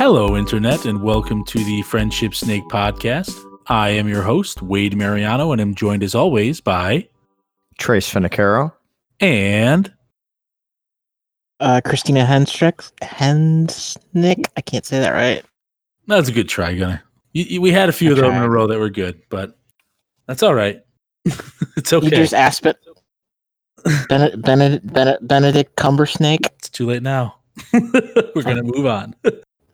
Hello, Internet, and welcome to the Friendship Snake podcast. I am your host, Wade Mariano, and I'm joined as always by Trace Finicaro. and uh, Christina Henstrick, Hensnick. I can't say that right. that's a good try, Gunner. You, you- we had a few of them in a row that were good, but that's all right. it's You okay. just Aspen. Benedict, Benedict, Benedict, Benedict Cumbersnake. It's too late now. we're gonna move on.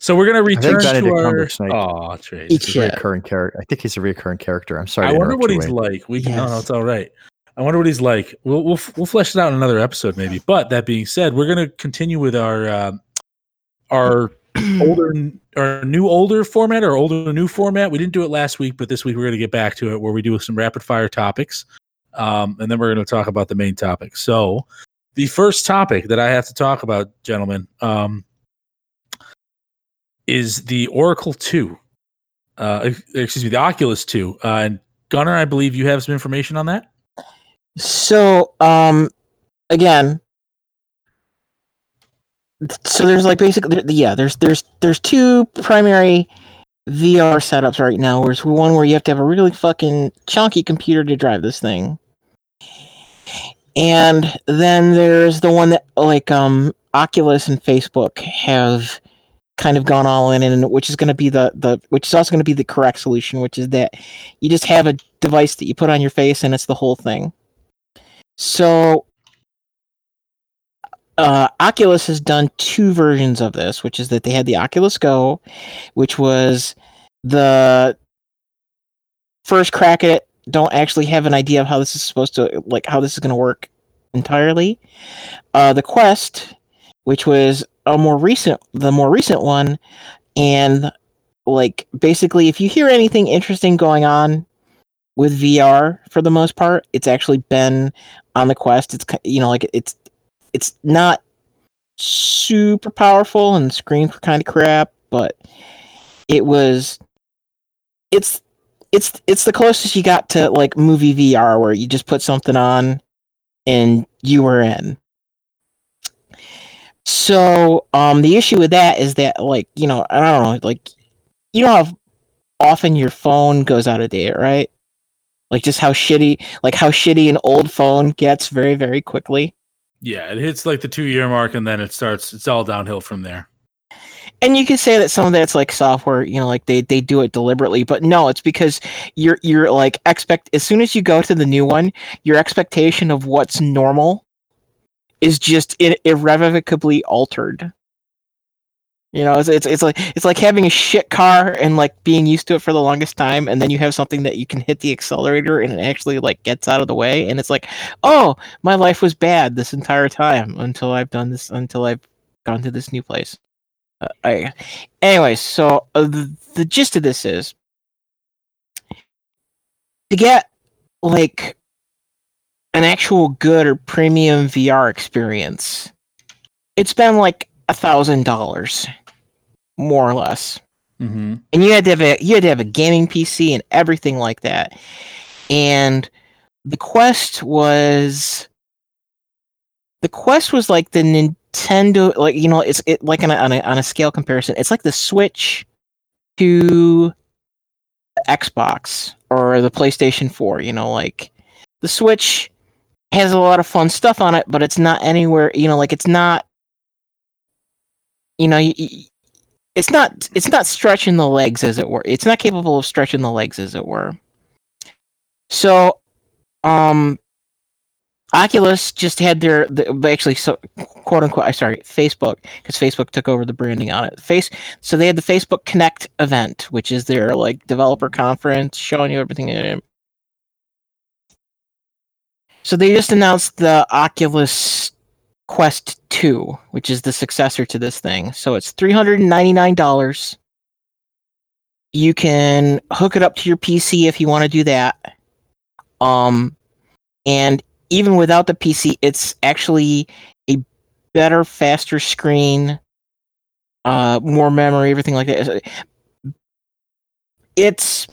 So we're gonna return to Benedict our. Cumbersnake- Oh, Trace. He's a recurring character. I think he's a recurring character. I'm sorry. I wonder what he's Wade. like. We can, no, no, it's all right. I wonder what he's like. We'll we'll we'll flesh it out in another episode maybe. But that being said, we're gonna continue with our um our older our new older format or older new format. We didn't do it last week, but this week we're gonna get back to it where we do some rapid fire topics, um, and then we're gonna talk about the main topic. So the first topic that I have to talk about, gentlemen, um, is the Oracle Two. Uh, excuse me, the Oculus Two. Uh, and Gunnar, I believe you have some information on that. So, um, again, so there's like basically, yeah, there's there's there's two primary VR setups right now. There's one where you have to have a really fucking chunky computer to drive this thing, and then there's the one that like um Oculus and Facebook have kind of gone all in, and which is going to be the the which is also going to be the correct solution, which is that you just have a device that you put on your face and it's the whole thing. So uh, Oculus has done two versions of this, which is that they had the Oculus Go, which was the first crack at it. Don't actually have an idea of how this is supposed to like how this is going to work entirely. Uh, the Quest, which was a more recent, the more recent one, and like basically, if you hear anything interesting going on with VR for the most part, it's actually been on the Quest. It's you know like it's it's not super powerful and screams kind of crap, but it was it's it's it's the closest you got to like movie VR where you just put something on and you were in. So um the issue with that is that like, you know, I don't know, like you know how often your phone goes out of date, right? Like just how shitty like how shitty an old phone gets very, very quickly. Yeah, it hits like the two year mark, and then it starts. It's all downhill from there. and you can say that some of that's like software you know like they they do it deliberately but no it's because you're you're like expect as soon as you go to the new one your expectation of what's normal is just irrevocably altered. You know it's, it's it's like it's like having a shit car and like being used to it for the longest time and then you have something that you can hit the accelerator and it actually like gets out of the way and it's like oh my life was bad this entire time until i've done this until i've gone to this new place. Uh, I, anyways, so uh, the, the gist of this is to get like an actual good or premium VR experience. It's been like a thousand dollars, more or less, Mm-hmm. and you had to have a you had to have a gaming PC and everything like that. And the Quest was the Quest was like the Nintendo, like you know, it's it like on a, on a on a scale comparison, it's like the Switch to the Xbox or the PlayStation Four. You know, like the Switch has a lot of fun stuff on it, but it's not anywhere. You know, like it's not. You know, it's not it's not stretching the legs as it were. It's not capable of stretching the legs as it were. So, um, Oculus just had their the, actually so quote unquote. I sorry, Facebook because Facebook took over the branding on it. Face so they had the Facebook Connect event, which is their like developer conference, showing you everything. So they just announced the Oculus Quest 2, which is the successor to this thing. So it's $399. You can hook it up to your PC if you want to do that. Um and even without the PC, it's actually a better, faster screen, uh, more memory, everything like that. It's,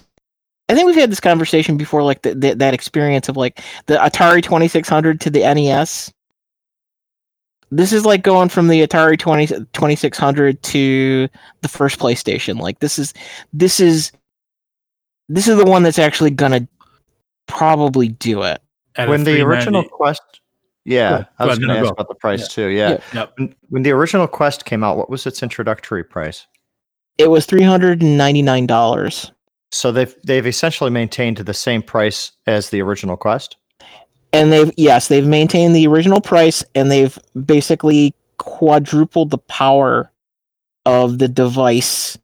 I think we've had this conversation before, like the, the, that experience of like the Atari Twenty Six Hundred to the NES. this is like going from the Atari 20, 2600 to the first PlayStation. Like this is this is this is the one that's actually gonna probably do it. At when the original Quest, yeah, Go- I was ahead, going no, to ask go. about the price Yeah. too. Yeah. Yeah. Yep. When, when the original Quest came out, what was its introductory price? It was three hundred and ninety nine dollars. So they've they've essentially maintained the same price as the original Quest. and they've yes they've maintained the original price and they've basically quadrupled the power of the device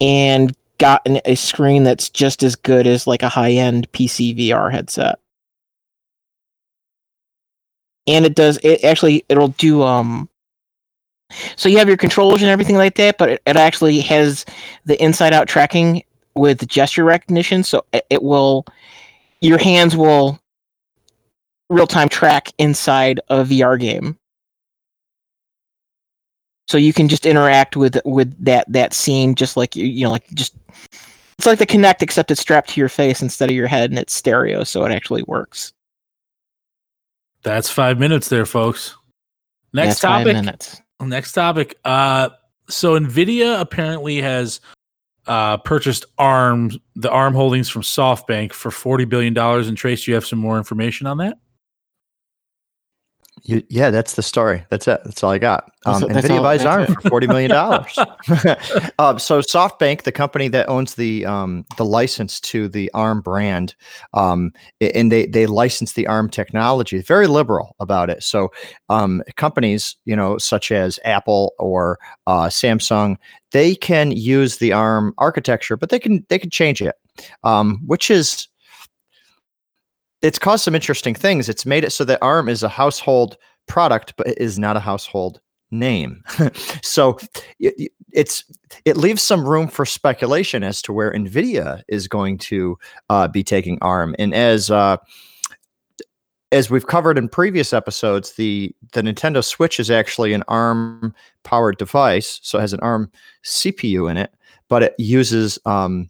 and gotten a screen that's just as good as like a high-end pc vr headset and it does it actually it'll do um so you have your controllers and everything like that but it, it actually has the inside out tracking with gesture recognition so it, will your hands will real time track inside a VR game. So you can just interact with with that that scene just like you you know like just it's like the Kinect except it's strapped to your face instead of your head and it's stereo so it actually works. That's five minutes there, folks. Next That's topic. minutes. Next topic. Uh, so Nvidia apparently has uh, purchased ARM, the ARM holdings from SoftBank for forty billion dollars. And Trace, do you have some more information on that? You, yeah, that's the story. That's it. That's all I got. Um, That's- that's Nvidia all- buys ARM for forty million dollars. um, so SoftBank, the company that owns the um, the license to the ARM brand, um, and they they license the ARM technology. Very liberal about it. So um, companies, you know, such as Apple or uh, Samsung, they can use the ARM architecture, but they can they can change it, um, which is it's caused some interesting things. It's made it so that ARM is a household product, but it is not a household name. so it, it- it's it leaves some room for speculation as to where Nvidia is going to uh, be taking ARM. And as uh, as we've covered in previous episodes, the the Nintendo Switch is actually an ARM powered device, so it has an ARM CPU in it, but it uses um,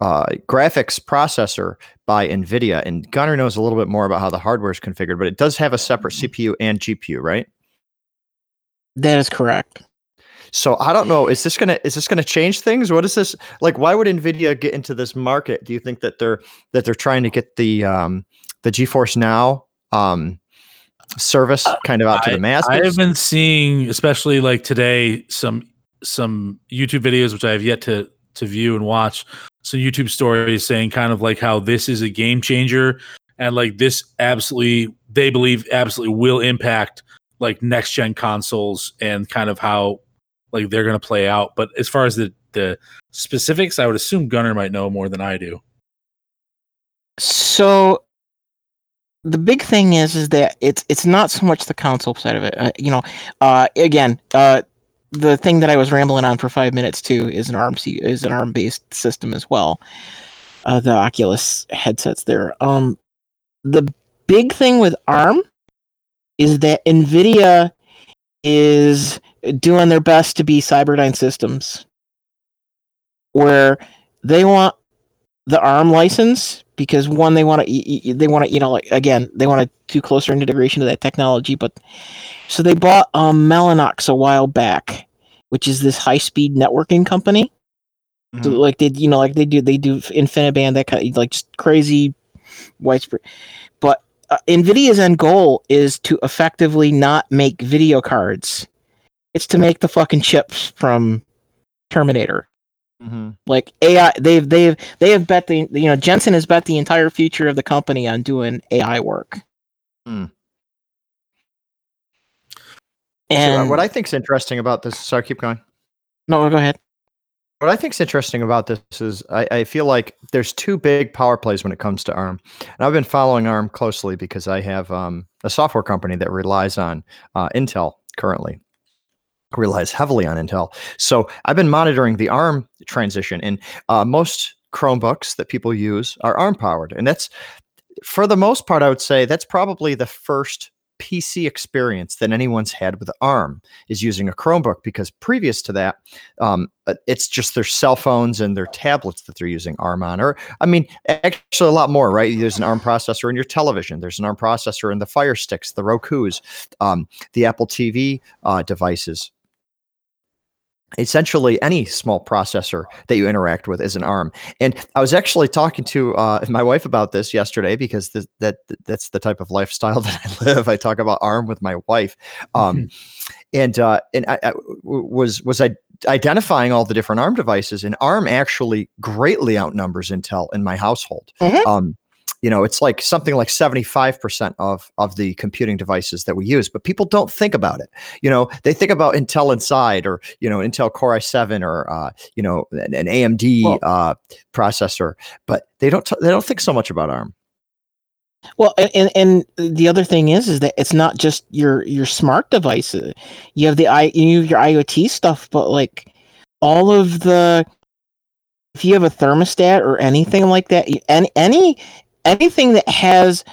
uh, graphics processor by NVIDIA. And Gunner knows a little bit more about how the hardware is configured, but it does have a separate CPU and GPU, right? That is correct. So I don't know. Is this gonna is this gonna change things? What is this like? Why would Nvidia get into this market? Do you think that they're that they're trying to get the um, the GeForce Now um, service kind of out to the masses? I have been seeing, especially like today, some some YouTube videos which I have yet to to view and watch. Some YouTube stories saying kind of like how this is a game changer, and like this absolutely they believe absolutely will impact like next gen consoles and kind of how like they're going to play out. But as far as the the specifics, I would assume Gunner might know more than I do. So the big thing is is that it's it's not so much the console side of it. Uh, you know, uh, again, uh, the thing that I was rambling on for five minutes too is an ARM is an ARM based system as well. Uh, the Oculus headsets there. Um, the big thing with ARM is that Nvidia is doing their best to be Cyberdyne Systems, where they want the ARM license because one they want to they want to you know like again they want to do closer integration to that technology but so they bought um Mellanox a while back which is this high speed networking company. So Mhm. like they you know like they do they do InfiniBand that kind of like just crazy widespread but uh, Nvidia's end goal is to effectively not make video cards. It's to make the fucking chips from Terminator Mhm. like AI they've they've they have bet the you know Jensen has bet the entire future of the company on doing AI work. Hmm. So, uh, And what I think is interesting about this, sorry, keep going. no, go ahead. What I think is interesting about this is I, I feel like there's two big power plays when it comes to ARM. And I've been following ARM closely because I have um, a software company that relies on uh, Intel currently, relies heavily on Intel. So I've been monitoring the ARM transition, and uh, most Chromebooks that people use are ARM powered. And that's, for the most part, I would say that's probably the first PC experience that anyone's had with ARM is using a Chromebook because previous to that, um, uh, it's just their cell phones and their tablets that they're using ARM on. Or, I mean, actually, a lot more, right? There's an ARM processor in your television, there's an ARM processor in the Fire Sticks, the Roku's, um, the Apple TV uh, devices essentially any small processor that you interact with is an arm and i was actually talking to uh, my wife about this yesterday because th- that that's the type of lifestyle that i live i talk about arm with my wife um, mm-hmm. and uh, and I, I was was i identifying all the different arm devices and arm actually greatly outnumbers intel in my household mm-hmm. um, you know it's like something like 75% of of the computing devices that we use but people don't think about it you know they think about intel inside or you know intel core i7 or uh, you know an, an amd well, uh, processor but they don't t- they don't think so much about arm well, and and the other thing is, is that it's not just your your smart devices. You have the i you have your IoT stuff, but like all of the if you have a thermostat or anything like that, any any anything that has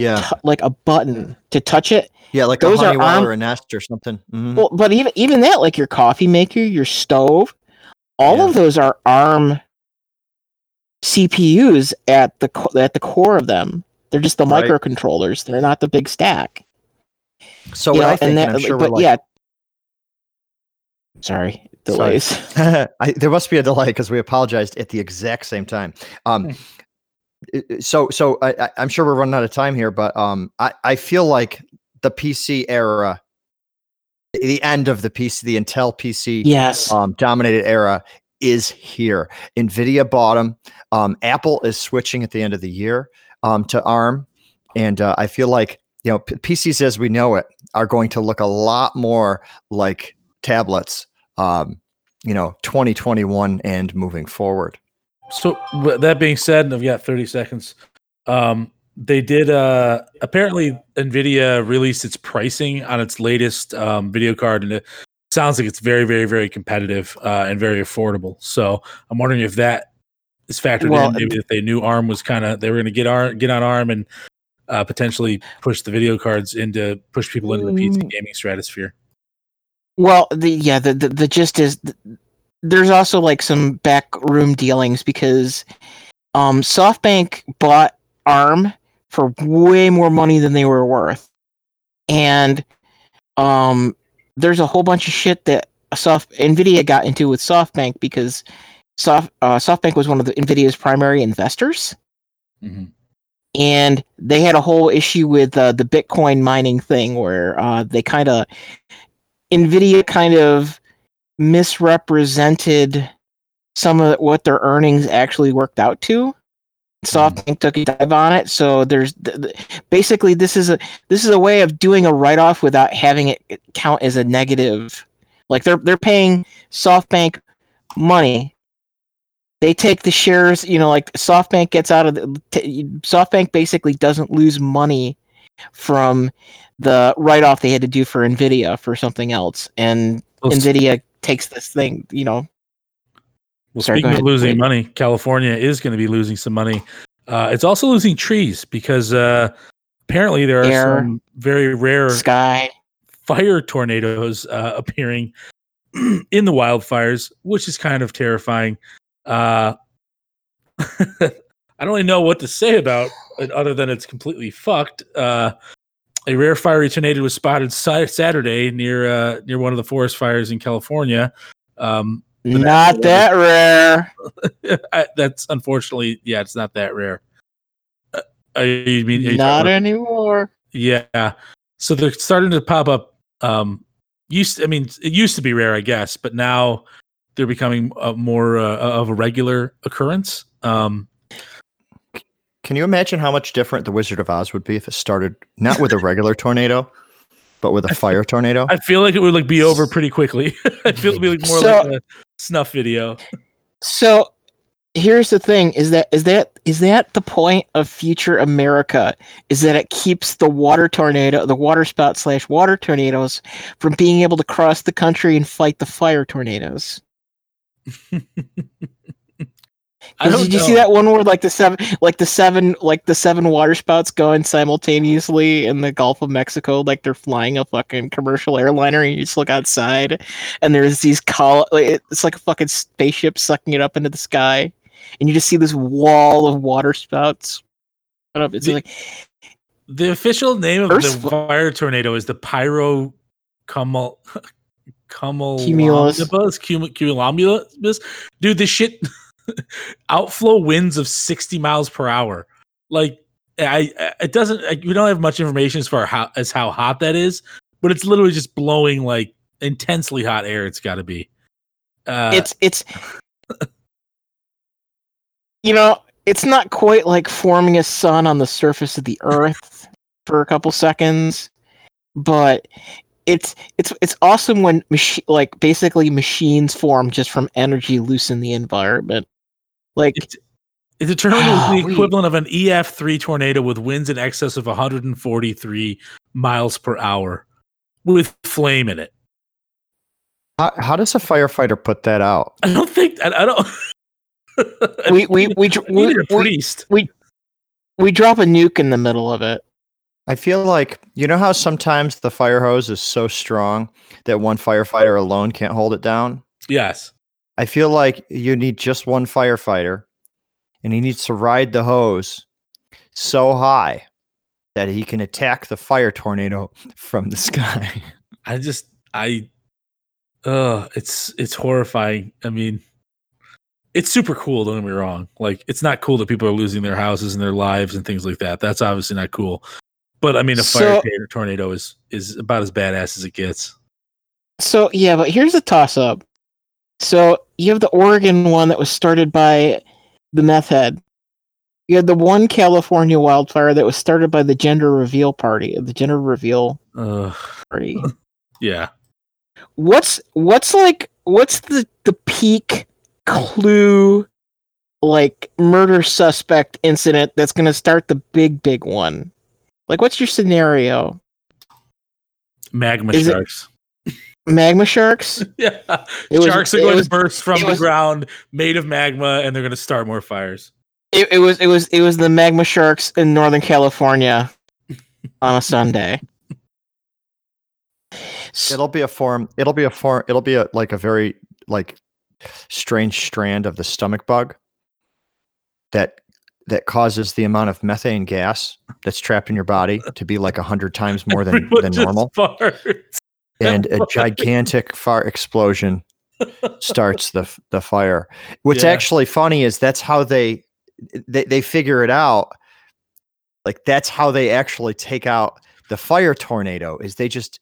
yeah. T- like a button to touch it. Yeah, like those a Honeywell are arm- or a Nest or something. Mm-hmm. Well, but even even that, like your coffee maker, your stove, all yeah. of those are ARM CPUs at the co- at the core of them. They're just the right. microcontrollers. They're not the big stack. So you know, I think, and that, sure but like, yeah. Sorry, delays. Sorry. I, there must be a delay because we apologized at the exact same time. Um, hmm so so I, am sure we're running out of time here, but um, I I feel like the PC era, the end of the PC, the Intel PC, yes, um, dominated era is here. Nvidia bottom. Um, Apple is switching at the end of the year um, to ARM, and uh, I feel like you know P- PCs as we know it are going to look a lot more like tablets. Um, you know, 2021 and moving forward. So that being said, and I've got 30 seconds. Um, they did uh apparently Nvidia released its pricing on its latest um, video card, and it sounds like it's very, very, very competitive uh, and very affordable. So I'm wondering if that is factored well, in. Maybe if they knew ARM was kind of they were going to get ARM, get on ARM, and uh, potentially push the video cards into push people into the PC mm. gaming stratosphere. Well, the yeah, the the, the gist is there's also like some backroom dealings because um, SoftBank bought ARM for way more money than they were worth, and um, there's a whole bunch of shit that soft Nvidia got into with SoftBank because soft uh, SoftBank was one of the Nvidia's primary investors, mm-hmm. and they had a whole issue with uh, the Bitcoin mining thing where uh, they kind of Nvidia kind of misrepresented some of what their earnings actually worked out to. SoftBank mm-hmm. took a dive on it, so there's basically this is a this is a way of doing a write off without having it count as a negative. Like they're they're paying SoftBank money. They take the shares, you know, like SoftBank gets out of the t- SoftBank basically doesn't lose money from the write off they had to do for Nvidia for something else, and Nvidia takes this thing, you know. Well, Sorry, speaking of losing Wait. money, California is going to be losing some money. Uh, it's also losing trees because uh, apparently there are Air, some very rare sky fire tornadoes uh, appearing in the wildfires, which is kind of terrifying. Uh, I don't really know what to say about it other than it's completely fucked. Uh, a rare fiery tornado was spotted Saturday near uh, near one of the forest fires in California. Um, not that rare. I, that's unfortunately, yeah, it's not that rare. Uh, I mean, not anymore. Yeah, so they're starting to pop up. Um, used, I mean, it used to be rare, I guess, but now they're becoming uh, more uh, of a regular occurrence. Um, can you imagine how much different the Wizard of Oz would be if it started not with a regular tornado, but with a fire tornado? I feel like it would like be over pretty quickly. I feel it'd be like more so, like a snuff video. So here's the thing: is that is that is that the point of future America? Is that it keeps the water tornado, the water spout slash water tornadoes, from being able to cross the country and fight the fire tornadoes? I don't Did you know. see that one where like the seven, like the seven, like the seven water spouts going simultaneously in the Gulf of Mexico, like they're flying a fucking commercial airliner, and you just look outside, and there's these col, it's like a fucking spaceship sucking it up into the sky, and you just see this wall of water spouts. Up, It's The- like The official name of the fire tornado is the Pyro Cumul Cumulus. Cumulonimbus. Cum- Cumulonimbus. Dude, this shit outflow winds of 60 miles per hour. Like I, I it doesn't I, we don't have much information as far how as how hot that is, but it's literally just blowing like intensely hot air it's got to be. Uh it's it's you know it's not quite like forming a sun on the surface of the earth for a couple seconds but it's it's it's awesome when machi- like basically machines form just from energy loose in the environment like It's it's a tornado is the Golly. equivalent of an EF3 tornado with winds in excess of 143 miles per hour with flame in it. How, how does a firefighter put that out? I don't think I, I don't. we we we, dr- I needed we, a we, we drop a nuke in the middle of it I feel like you know how sometimes the fire hose is so strong that one firefighter alone can't hold it down. Yes. I feel like you need just one firefighter, and he needs to ride the hose so high that he can attack the fire tornado from the sky. I just I uh it's it's horrifying. I mean it's super cool, don't get me wrong. Like it's not cool that people are losing their houses and their lives and things like that. That's obviously not cool. But I mean a fire So- tornado- tornado is is about as badass as it gets. So yeah, but here's the toss up. So you have the Oregon one that was started by the meth head. You had the one California wildfire that was started by the gender reveal party, the gender reveal Uh party. yeah. what's what's like what's the the peak clue like murder suspect incident that's going to start the big big one? Like what's your scenario? Magma Is it- sharks. Magma sharks? Yeah. It was- Sharks are going was- to burst from it the was- ground made of magma and they're going to start more fires. It, it was it was it was the magma sharks in Northern California on a Sunday. It'll be a form. It'll be a form. It'll be a like a very like strange strand of the stomach bug that that causes the amount of methane gas that's trapped in your body to be like a hundred times more than, Everyone than normal, farts. And a gigantic fire explosion starts the the fire. What's Yeah. actually funny is that's how they they they figure it out. Like that's how they actually take out the fire tornado. Is they just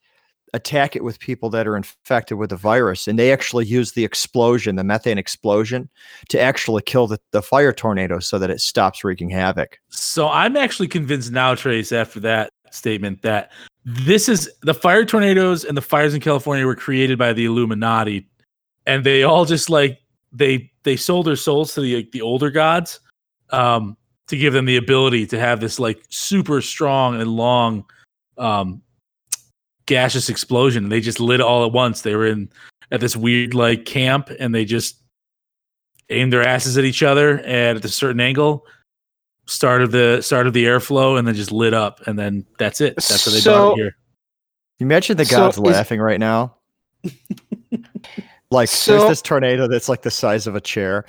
attack it with people that are infected with the virus, and they actually use the explosion, the methane explosion, to actually kill the, the fire tornado so that it stops wreaking havoc. So I'm actually convinced now, Trace, after that statement, that this is the fire tornadoes and the fires in California were created by the Illuminati, and they all just like they they sold their souls to the the older gods, um, to give them the ability to have this like super strong and long, um, gaseous explosion. They just lit all at once. They were in at this weird like camp, and they just aimed their asses at each other at a certain angle start of the start of the airflow and then just lit up and then that's it that's what they So- brought it here Imagine the So gods is- laughing right now. like So- there's this tornado that's like the size of a chair,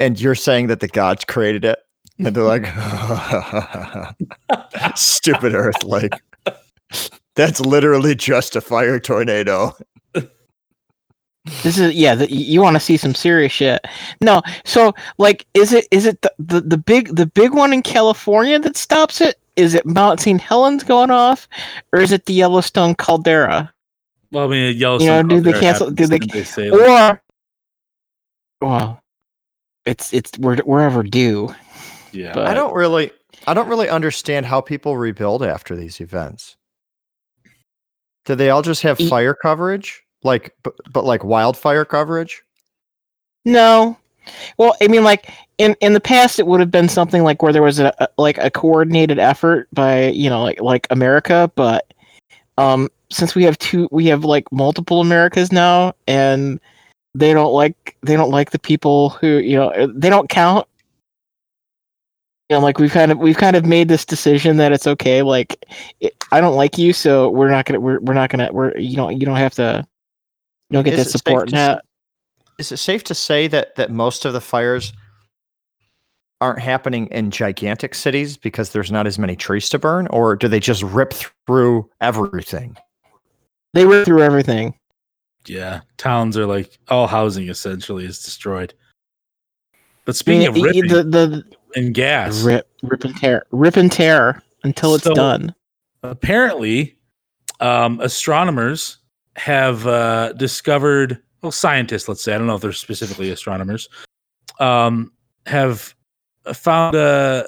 and you're saying that the gods created it, and they're like, "Stupid Earth!" Like that's literally just a fire tornado. This is yeah. The, you want to see some serious shit? No. So like, is it is it the, the the big the big one in California that stops it? Is it Mount St. Helens going off, or is it the Yellowstone caldera? well i mean yellowstone do they Caldera cancel- do they- didn't they say? Or well, it's it's we're we're overdue. yeah but- I don't really, I don't really understand how people rebuild after these events. Do they all just have fire coverage, like, but, but like wildfire coverage? No. Well, I mean, like in in the past, it would have been something like where there was a, a like a coordinated effort by you know like like America, but um, since we have two, we have like multiple Americas now, and they don't like they don't like the people who you know they don't count. You know, like we've kind of we've kind of made this decision that it's okay. Like it, I don't like you, so we're not gonna we're we're not gonna we're you don't you don't have to you don't get Is that it safe support to now. Is it safe to say that that most of the fires aren't happening in gigantic cities because there's not as many trees to burn, or do they just rip through everything? They rip through everything. Yeah, towns are like all housing essentially is destroyed. But I speaking mean, of y- y- ripping the the and gas, rip rip and tear rip and tear until it's So- done. apparently, um, astronomers have uh, discovered. Well, scientists, let's say, I don't know if they're specifically astronomers, um, have found uh,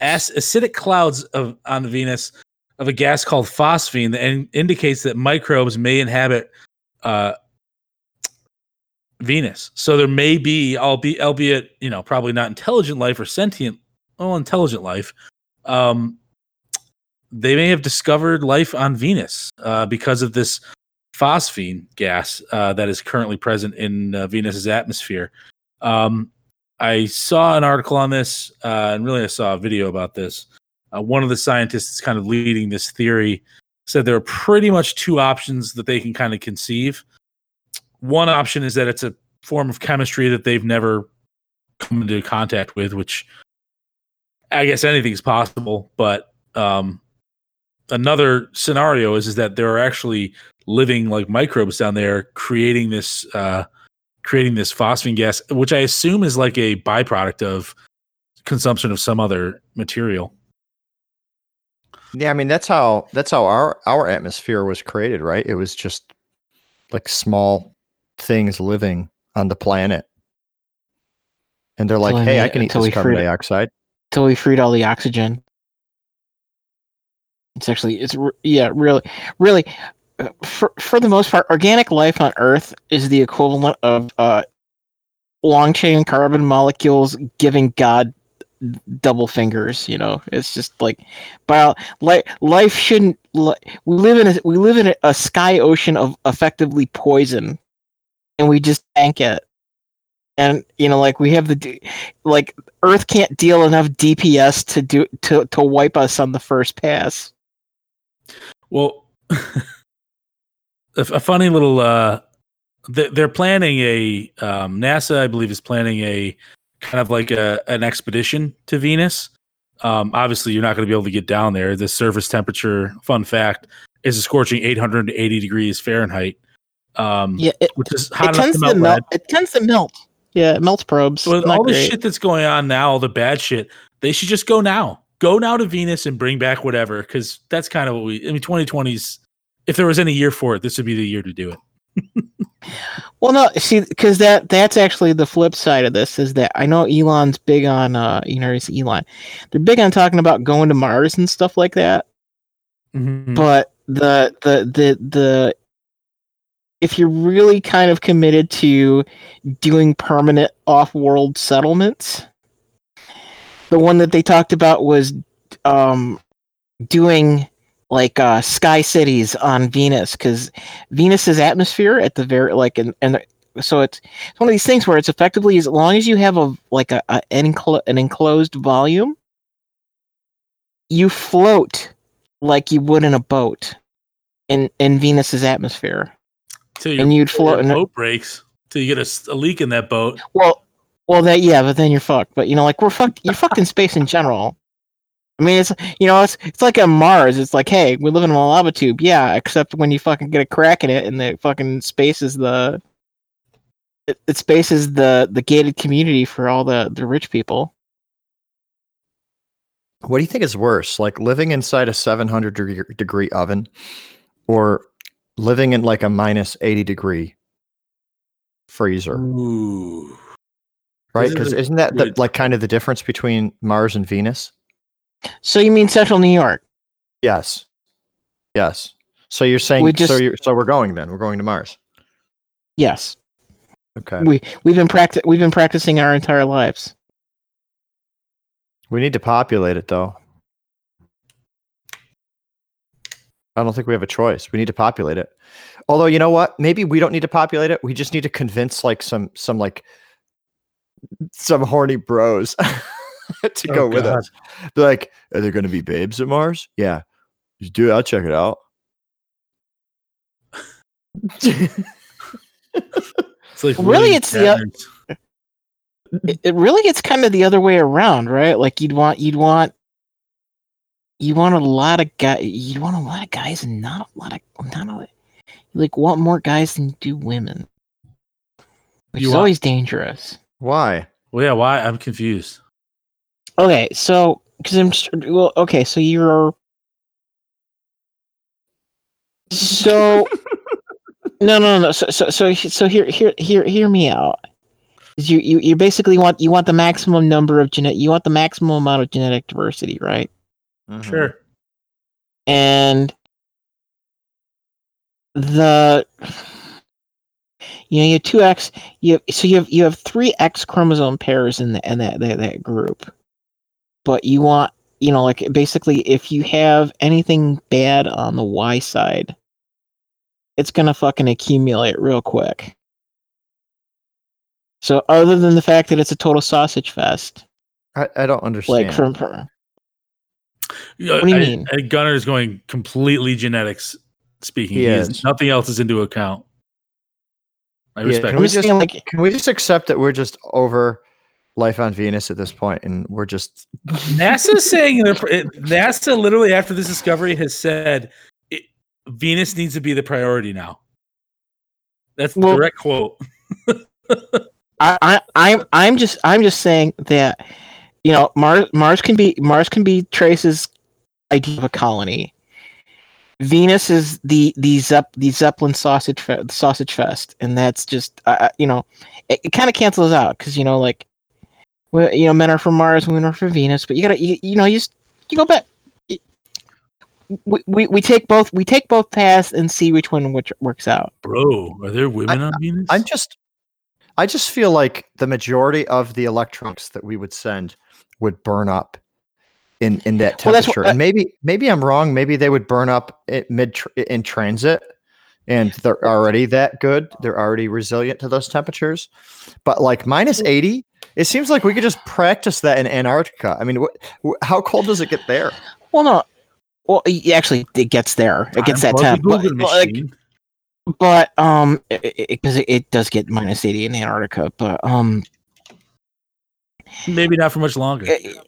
ac- acidic clouds of on Venus of a gas called phosphine that in- indicates that microbes may inhabit uh, Venus. So there may be, albeit, albeit you know, probably not intelligent life or sentient, well, intelligent life. Um, they may have discovered life on Venus uh, because of this phosphine gas uh, that is currently present in uh, Venus's atmosphere. Um, I saw an article on this, uh, and really I saw a video about this. Uh, one of the scientists kind of leading this theory said there are pretty much two options that they can kind of conceive. One option is that it's a form of chemistry that they've never come into contact with, which I guess anything's possible. But um, another scenario is is that there are actually living like microbes down there creating this uh, creating this phosphine gas, which I assume is like a byproduct of consumption of some other material. Yeah, I mean that's how that's how our our atmosphere was created, right? It was just like small things living on the planet. And they're like, Until we "Hey, I made- can eat this carbon freed dioxide." Until we freed all the oxygen. It's actually it's yeah really really uh, for for the most part organic life on Earth is the equivalent of uh, long chain carbon molecules giving God double fingers. You know, it's just like bio li- life shouldn't. Li- we live in a we live in a, a sky ocean of effectively poison, and we just tank it. And you know, like we have the like Earth can't deal enough DPS to do to to wipe us on the first pass. Well, a, funny little. Uh, th- they're planning a um, NASA, I believe, is planning a kind of like a an expedition to Venus. Um, obviously, you're not going to be able to get down there. The surface temperature, fun fact, is a scorching 880 degrees Fahrenheit. Um, Yeah, it, which is it hot enough tends to to melt. melt. It tends to melt. Yeah, it melts probes. So with Not all the shit that's going on now, all the bad shit, they should just go now. Go now to Venus and bring back whatever, because that's kind of what we. I mean, 2020s. If there was any year for it, this would be the year to do it. Well, no, see, because that that's actually the flip side of this is that I know Elon's big on, uh, you know, it's Elon. They're big on talking about going to Mars and stuff like that. Mhm. But the the the the if you're really kind of committed to doing permanent off-world settlements, the one that they talked about was um, doing like uh, sky cities on Venus because Venus's atmosphere at the very like and and so it's, it's one of these things where it's effectively as long as you have a like a, a an, enclo- an enclosed volume, you float like you would in a boat in in Venus's atmosphere. Till your, and you'd your float in a- boat breaks. Till you get a leak in that boat. Well, well, that yeah, but then you're fucked. But you know, like we're fucked. You're fucked in space in general. I mean, it's you know, it's it's like on Mars. It's like, hey, we live in a lava tube. Yeah, except when you fucking get a crack in it, and the fucking space is the it, it space is the the gated community for all the the rich people. What do you think is worse, like living inside a 700 degree, degree oven or living in like a minus 80 degree freezer, Ooh. Right? is Because a isn't that the, like kind of the difference between Mars and Venus? So you mean Central New York? Yes. Yes. So you're saying We so you're so we're going then. We're going to Mars. Yes, Okay. we we've been practi- we've been practicing our entire lives. We need to populate it though. I don't think we have a choice. We need to populate it. Although you know what? Maybe we don't need to populate it. We just need to convince like some some like some horny bros to Oh, go with God. us. They're like, are there going to be babes at Mars? Yeah, dude, I'll check it out. It's like really, it's the o- it, it really it's kind of the other way around, right? Like you'd want you'd want you want a lot of guys. you'd want a lot of guys and not a lot of not a lot, you like want more guys than you do women, which You is want- always dangerous. Why? Well, yeah. Why? I'm confused. Okay, so because I'm just, well, okay, so you're so no no no so so so so here here here hear me out. You you you basically want you want the maximum number of genetic you want the maximum amount of genetic diversity, right? Mhm. Sure. and the you know you have two X you have, so you have you have three X chromosome pairs in the in that, that that group, but you want you know like basically if you have anything bad on the Y side, it's gonna fucking accumulate real quick. So other than the fact that it's a total sausage fest, I, I don't understand. like from, from What do you I- mean? I- Gunnar is going completely genetics speaking. He He is. is. Nothing else is into account. I Yeah, can we just just- saying like Can we just accept that we're just over life on Venus at this point, and we're just NASA's saying they're- NASA literally after this discovery has said it, Venus needs to be the priority now. That's the Well- direct quote. I, I I'm I'm just I'm just saying that you know Mars Mars can be Mars can be Trace's idea of a colony. Venus is the the Zepp the Zeppelin sausage fe- sausage fest, and that's just uh, you know it, it kind of cancels out because you know like well, you know men are from Mars, women are from Venus, but you gotta you, you know you just you go back. We, we, we take both we take both paths and see which one which works out. Bro, are there women on Venus? I'm just I just feel like the majority of the electrons that we would send would burn up in in that Well, what- temperature. and maybe maybe I'm wrong. Maybe they would burn up at mid tr- in transit, and they're already that good. They're already resilient to those temperatures. But like minus eighty, it seems like we could just practice that in Antarctica. I mean, what, wh- how cold does it get there? Well, no. Well, y- actually, it gets there. It gets that Unplug the temp. But, like, but um, because it, it, does get minus eighty in Antarctica. But um, Maybe not for much longer. it-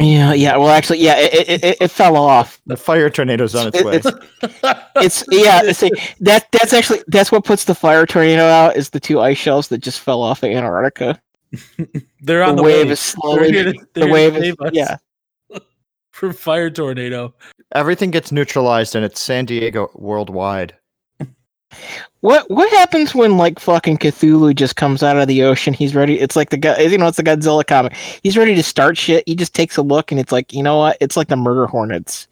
yeah, yeah. Well, actually, yeah, it it, it, it fell off. The fire tornado's on its It- way. it's it's yeah. See, that that's actually that's what puts the fire tornado out is the two ice shelves that just fell off of Antarctica. They're on the the, wave way. is slowly. They're here to- the they're here to wave is yeah. from fire tornado. Everything gets neutralized, and it's San Diego worldwide. What what happens when like fucking Cthulhu just comes out of the ocean? He's ready. It's like the guy, you know, it's the Godzilla comic. He's ready to start shit. He just takes a look and it's like, you know what? It's like the murder hornets.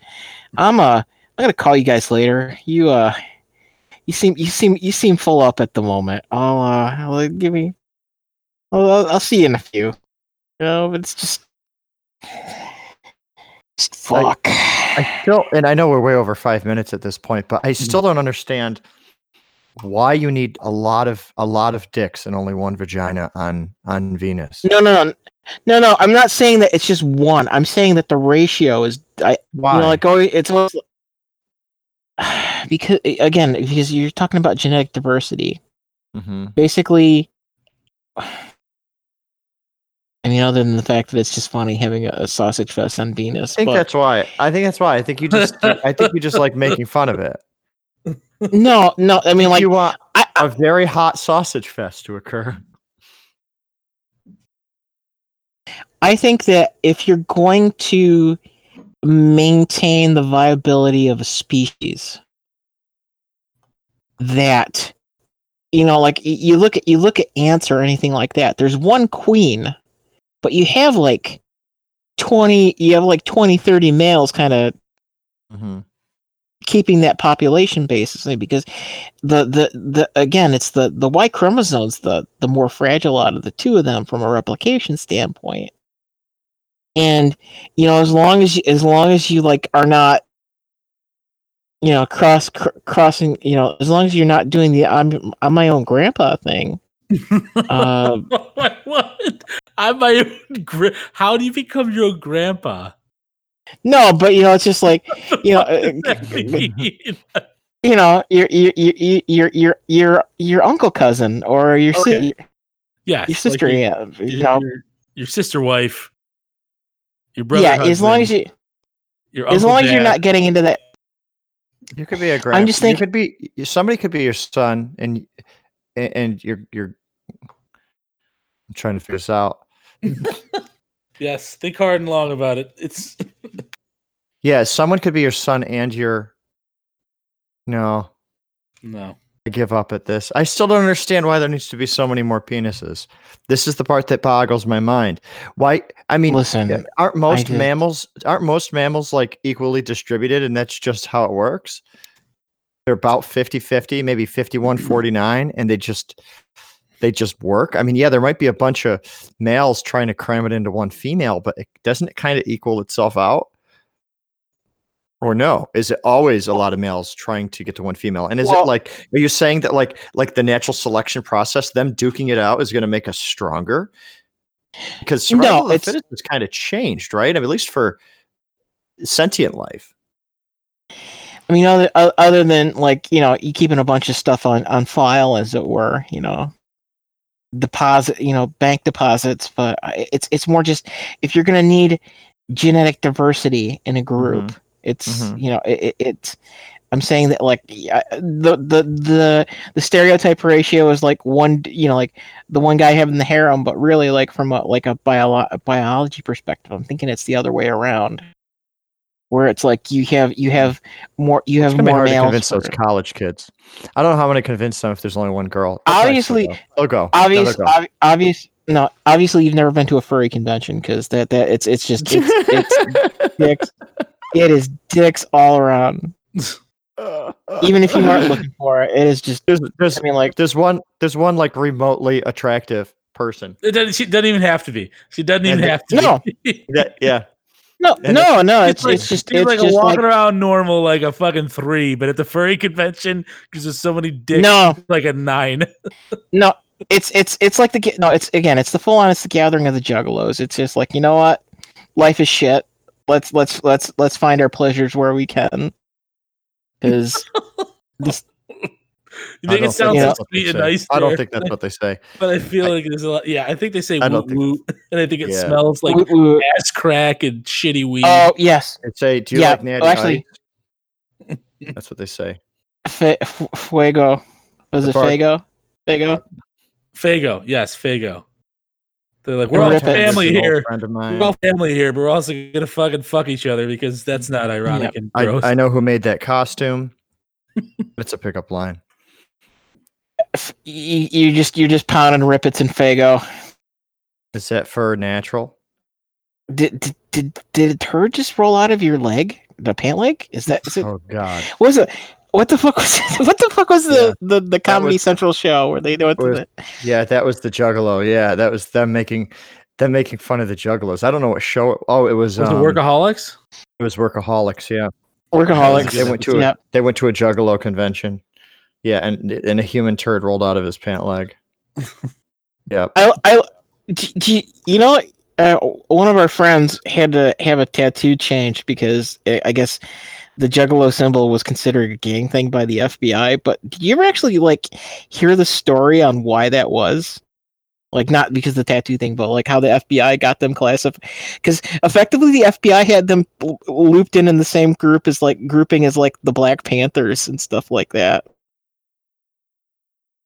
I'm uh, I'm gonna call you guys later. You uh, you seem you seem you seem full up at the moment. I'll uh, I'll, give me. I'll, I'll I'll see you in a few. You know, but it's just, just fuck. I still, and I know we're way over five minutes at this point, but I still don't understand why you need a lot of a lot of dicks and only one vagina on on Venus. No, no, no, no, no. I'm not saying that it's just one. I'm saying that the ratio is. I, Why? You know, like oh, it's almost because again, because you're talking about genetic diversity. Mhm. Basically, I mean, other than the fact that it's just funny having a, a sausage fest on Venus. I think but that's why. I think that's why. I think you just. I think you just like making fun of it. No, no. I mean, like you want I, a very hot sausage fest to occur. I think that if you're going to maintain the viability of a species, that you know, like you look at you look at ants or anything like that. There's one queen, but you have like 20 you have like 20 30 males kind of Mhm. Keeping that population basically because the the the again it's the the y chromosomes the the more fragile out of the two of them from a replication standpoint and you know as long as you as long as you like are not you know, cross cr- crossing. You know, as long as you're not doing the I'm I'm my own grandpa thing. Uh, what? I'm my own gra- How do you become your own grandpa? No, but you know, it's just like you know, uh, What does that mean? you know, your your your your your your your uncle cousin or your si- Okay. yes, your like sister. your- yeah, you your, know, your, your sister wife, your brother. yeah. As long as you your as uncle long as you're not getting into that. You could be a grand. I'm just you thinking- could be somebody could be your son, and and and you're you're. I'm trying to figure this out. Yes, think hard and long about it. It's Yeah, someone could be your son and your. No, no. I give up at this. I still don't understand why there needs to be so many more penises. This is the part that boggles my mind. Why? I mean, Listen, aren't most mammals aren't most mammals like equally distributed and that's just how it works they're about 50-50 maybe 51-49 mm-hmm. and they just they just work i mean yeah there might be a bunch of males trying to cram it into one female but it, doesn't it kind of equal itself out or no is it always a lot of males trying to get to one female and is Well- it like are you saying that like like the natural selection process them duking it out is going to make us stronger because No, it's- has kind of changed, right? I mean, at least for sentient life. I mean, other other than like you know, you keeping a bunch of stuff on on file, as it were, you know, deposit, you know, bank deposits. But uh, it's it's more just if you're gonna need genetic diversity in a mm-hmm. group, it's Mhm. you know, it, it, it's. I'm saying that like the the the the stereotype ratio is like one, you know, like the one guy having the harem, but really like from a like a bio- biology perspective, I'm thinking it's the other way around. Where it's like you have you have more you It's have more hard to males. convince those college kids. I don't know how I'm going to convince them if there's only one girl. Still Obviously- go. they'll go. No, obvious, they'll go. ob- obvious. No, obviously you've never been to a furry convention because that that it's it's just it's, it's dicks. It is dicks all around. Even if you aren't looking for it, it is just. there's, there's, I mean, like there's one there's one like remotely attractive person. It doesn't, she doesn't even have to be. She doesn't even And have to. No. be. That, yeah, no, and no, no. She's It's like, it's just it's like just walking like around normal like a fucking three, but at the furry convention because there's so many dicks, no, like a nine. no. It's it's it's like the ga- no. It's again. It's the full on. It's the gathering of the juggalos. It's just like you know what, life is shit. Let's let's let's let's find our pleasures where we can. Because this You I think don't it sounds think so that's what they sweet and say. nice? I don't think that's what they say. but I feel like there's a lot. Yeah, I think they say I woot woot, and I think it Yeah. smells like we- we- ass crack and shitty weed. oh yes, They say, "Do you Yeah, like natty well, actually- ice?" That's what they say. Fe- F- Fuego. Was The it bar- Faygo? Faygo? Faygo, yes, Faygo. They're like, we're all family here. We're all family here, but we're also gonna fucking fuck each other because that's not ironic and I, gross. I know who made that costume. it's a pickup line. You, you just you're just pounding rippets and Faygo. Is that for natural? Did did did, did a turd just roll out of your leg? The pant leg? Is that is it? Oh God. Was it? What the fuck was what the fuck was the the, the Comedy was- Central show where they do it? was- to Yeah, that was the Juggalo. Yeah, that was them making them making fun of the Juggalos. I don't know what show. It, oh, it was. Was um, it workaholics? It was Workaholics. Yeah, Workaholics. they went to a, yeah. they went to a Juggalo convention. Yeah, and and a human turd rolled out of his pant leg. yeah, I, I, d- d- you know, uh, one of our friends had to have a tattoo changed because uh, I guess the Juggalo symbol was considered a gang thing by the FBI. But did you ever actually like hear the story on why that was? Like not because of the tattoo thing, but like how the FBI got them classified. Because effectively, the FBI had them looped in in the same group as like grouping as like the Black Panthers and stuff like that.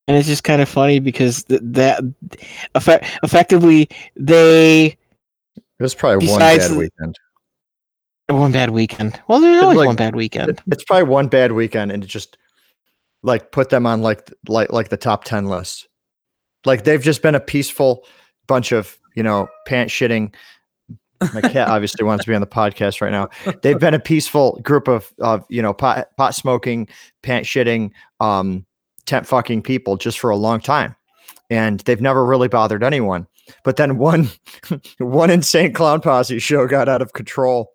And it's just kind of funny because th- that effect- effectively they it was probably one bad weekend. One bad weekend. Well, there's always like- one bad weekend. It's probably one bad weekend, and just like put them on like like like the top ten list. Like they've just been a peaceful bunch of you know pant shitting. My cat obviously wants to be on the podcast right now. They've been a peaceful group of of you know pot pot smoking, pant shitting, um, tent fucking people just for a long time, and they've never really bothered anyone. But then one one insane clown posse show got out of control,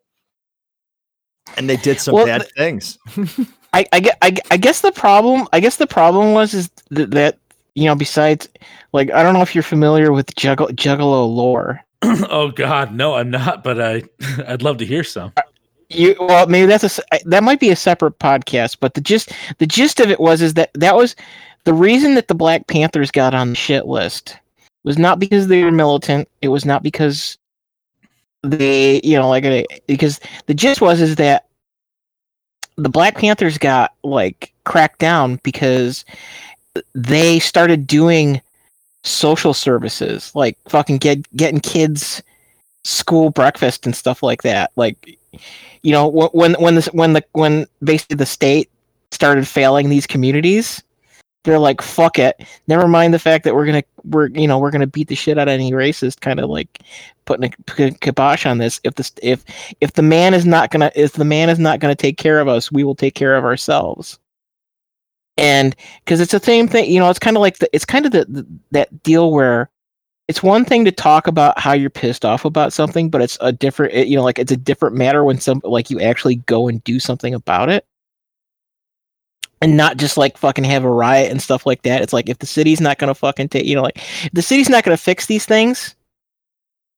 and they did some Well, bad things. I, I, gue- I, I guess the problem I guess the problem was is that, that you know besides like I don't know if you're familiar with Juggalo, Juggalo lore. oh God, no, I'm not. But I, I'd love to hear some. Uh, you well maybe that's a that might be a separate podcast, but the gist the gist of it was is that that was the reason that the Black Panthers got on the shit list was not because they were militant. It was not because they you know like uh, because the gist was is that the Black Panthers got like cracked down because they started doing social services like fucking get getting kids school breakfast and stuff like that. Like you know when when this when the when basically the state started failing these communities they're like fuck it. Never mind the fact that we're gonna we're you know we're gonna beat the shit out of any racist kind of like putting a kibosh on this. If this if if the man is not gonna if the man is not gonna take care of us we will take care of ourselves. And because it's the same thing you know it's kind of like the it's kind of the, the that deal where it's one thing to talk about how you're pissed off about something but it's a different it, you know like it's a different matter when some like you actually go and do something about it and not just like fucking have a riot and stuff like that. It's like if the city's not gonna fucking take you know like if the city's not gonna fix these things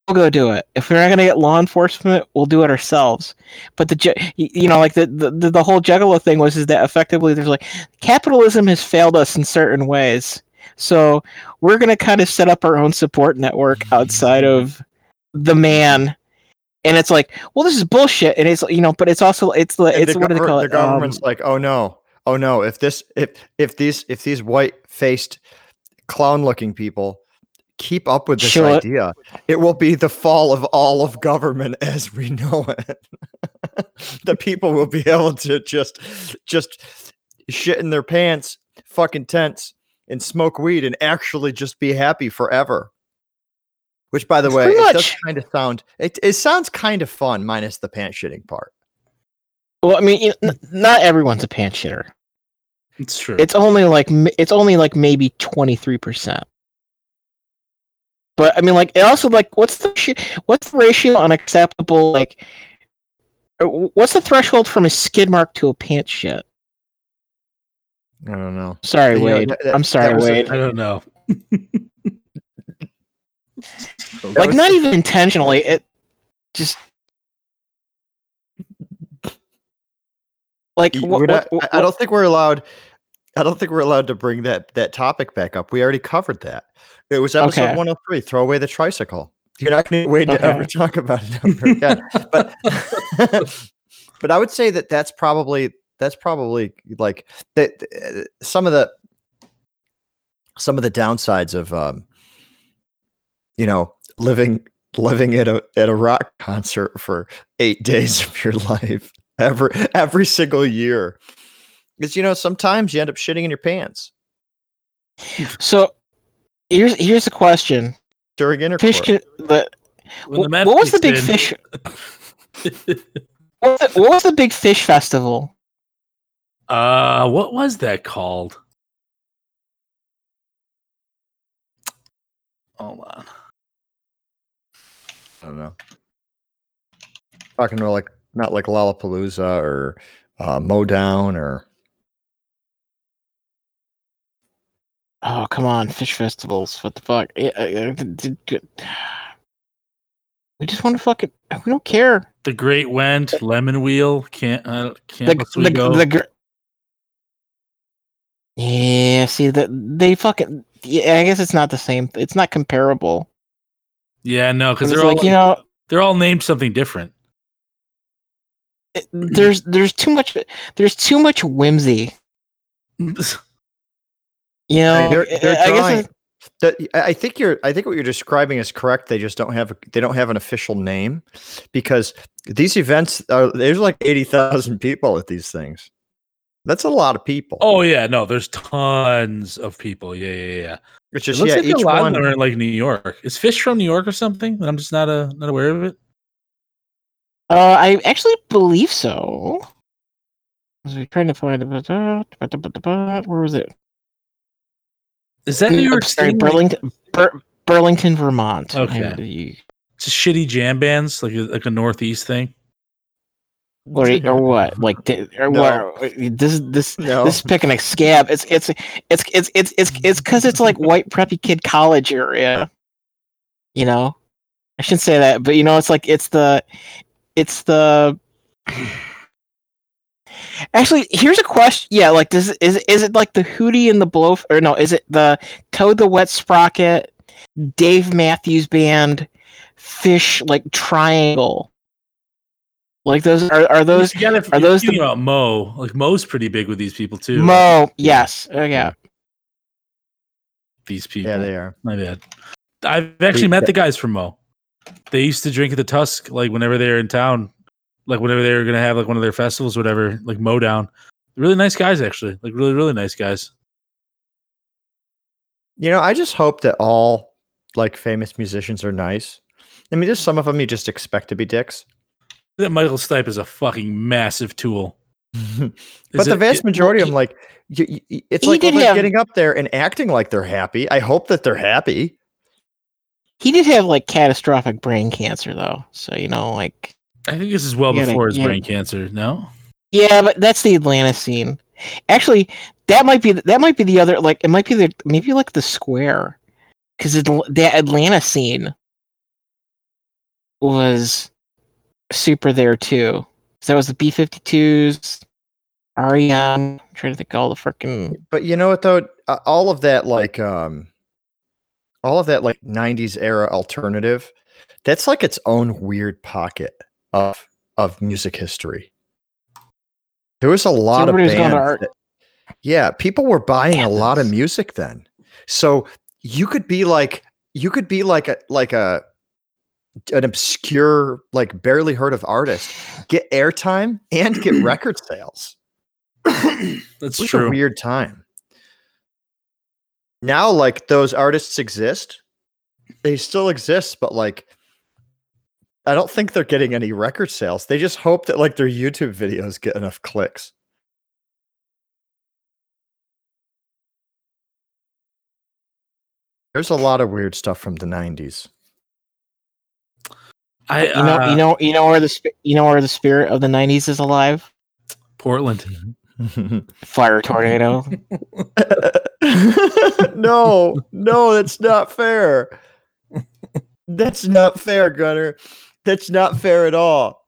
we'll go do it. If we're not gonna get law enforcement we'll do it ourselves. But the you know like the the, the whole juggalo thing was is that effectively there's like capitalism has failed us in certain ways. So we're going to kind of set up our own support network outside of the man. And it's like well this is bullshit. And it's you know but it's also it's the it's the what do they call the government's Um, like, oh no, oh no, if this if if these if these white faced clown looking people keep up with this it. idea, it will be the fall of all of government as we know it. the people will be able to just just shit in their pants, fucking tents, and smoke weed and actually just be happy forever. Which, by the way, it does kind of sound it, it sounds kind of fun, minus the pants shitting part. well i mean you know, n- not everyone's a pants shitter It's true. it's only like it's only like maybe 23% but i mean like it also like what's the shi- what's the ratio on acceptable like uh, what's the threshold from a skid mark to a pants shit I don't know. sorry You wade that- that- i'm sorry that was wade I don't know. like was- not even intentionally it just like what, not- what- I- don't think we're allowed. I don't think we're allowed to bring that that topic back up. We already covered that. It was episode Okay. 103. Throw away the tricycle. You're not going to wait to ever talk about it ever again. but but I would say that that's probably that's probably like that. uh, Some of the some of the downsides of um, you know living living at a at a rock concert for eight days of your life every every single year because you know sometimes you end up shitting in your pants so here's here's a question during intercourse. fish can, the, When the wh- what was the big kicks fish what was the, what was the big Phish festival Uh, what was that called? Hold on. I don't know. Talking about like not like Lollapalooza or uh, Modown or Oh come on, Phish festivals! What the fuck? We just want to fucking. We don't care. The Great Went, Lemon Wheel, can't uh, can't the, we go? the gr- Yeah, see that they fucking. Yeah, I guess it's not the same. It's not comparable. yeah, no, because they're all like you know, they're all named something different. It- there's there's too much. There's too much whimsy. You know, they're, I- they're I guess drawing- I I think you're I think what you're describing is correct. They just don't have a, they don't have an official name because these events are there's like eighty thousand people at these things. That's a lot of people. oh yeah, no, there's tons of people. Yeah, yeah, yeah. it's It just looks yeah, like a each lot one. are in like New York. Is Phish from New York or something? I'm just not uh, not aware of it. Uh, I actually believe so. I was trying to find it. Where was it? Is that New York I'm sorry, City? Burlington, Bur- Burlington, Vermont. Okay. It's a shitty jam bands, like a, like a Northeast thing. or, or what? Like or No. what? This this No. this is picking a scab. It's it's it's it's it's it's it's because it's like white preppy kid college area. You know, I shouldn't say that, but you know, it's like it's the it's the. Actually, here's a question. Yeah, like does is is it like the Hootie and the Blow or no? Is it the Toad the Wet Sprocket, Dave Matthews Band, Phish like Triangle? Like those are are those you gotta, are you're those the- about Mo? Like Mo's pretty big with these people too. Mo? Yes. Oh, yeah. These people. Yeah, they are. My bad. I've actually met the guys from Mo. They used to drink at the Tusk like whenever they were in town, like whenever they were gonna have like one of their festivals, or whatever, like Mo down. Really nice guys, actually. Like really, really nice guys. You know, I just hope that all like famous musicians are nice. I mean, there's some of them you just expect to be dicks. That Michael Stipe is a fucking massive tool. but Is the it- vast it- majority of he- them, like, you, you- it's like did when they're have- getting up there and acting like they're happy. I hope that they're happy. He did have like catastrophic brain cancer though, so you know, like I think this is well gotta- before his you gotta- brain cancer. No, yeah, but that's the Atlanta scene. Actually, that might be that might be the other like it might be the maybe like the square because the Atlanta scene was super there too. So that was the B 52s, REM. I'm trying to think of all the freaking But you know what though? Uh, all of that, like, um, all of that, like, '90s era alternative, that's like its own weird pocket of of music history. There was a lot of everybody's bands. art- that- yeah, people were buying a lot of music then. So you could be like, you could be like a like a an obscure, like barely heard of artist, get airtime and get record sales. that's true. a weird time. Now, like those artists exist, they still exist, but like, I don't think they're getting any record sales. They just hope that like their YouTube videos get enough clicks. There's a lot of weird stuff from the '90s. I you know uh, you know you know where the sp- you know where the spirit of the 90s is alive? Portland. Fire tornado. no, no, that's not fair. That's not fair, Gunner. That's not fair at all.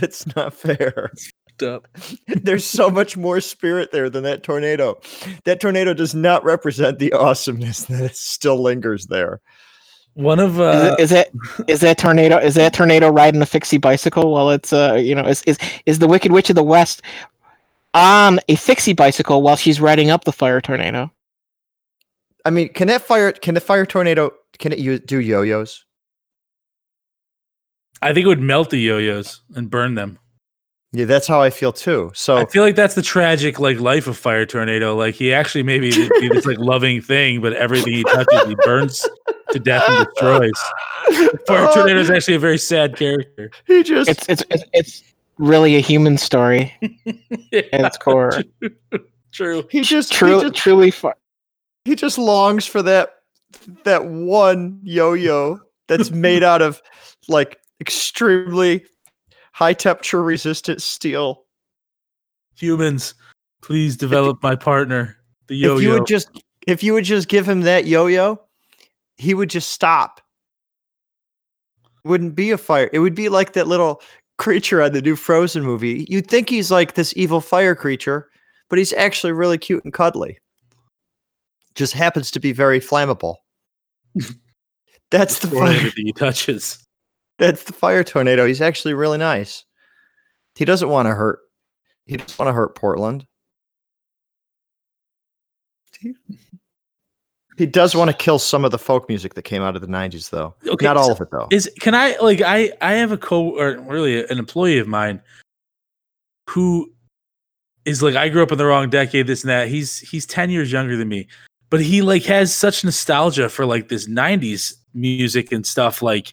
That's not fair. Up. There's so much more spirit there than that tornado. That tornado does not represent the awesomeness that still lingers there. One of Is, uh, it, is that is that tornado is that tornado riding a fixie bicycle while it's uh you know is is is the Wicked Witch of the West on a fixie bicycle while she's riding up the fire tornado? I mean, can that fire can the fire tornado can it use, do yo-yos? I think it would melt the yo-yos and burn them. Yeah, that's how I feel too. So I feel like that's the tragic like life of Fire Tornado. Like he actually maybe be this like loving thing, but everything he touches he burns to death and destroys. Fire Oh, Tornado is actually a very sad character. he just It's it's it's, it's really a human story at its core. True. he just he Truly, just truly, fi- he just longs for that that one yo-yo that's made out of like extremely high temperature resistant steel. Humans, please develop my partner, the yo-yo. If you would just if you would just give him that yo-yo, he would just stop. It wouldn't be a fire. It would be like that little creature on the new Frozen movie. You'd think he's like this evil fire creature, but he's actually really cute and cuddly. Just happens to be very flammable. That's the Destroy fire. everything he touches. That's the fire tornado. He's actually really nice. He doesn't want to hurt. He doesn't want to hurt Portland. He, he does want to kill some of the folk music that came out of the '90s, though. Okay, Not all of it, though. Is can I like I I have a co or really an employee of mine who is like I grew up in the wrong decade, this and that. He's he's ten years younger than me, but he like has such nostalgia for like this '90s music and stuff. Like,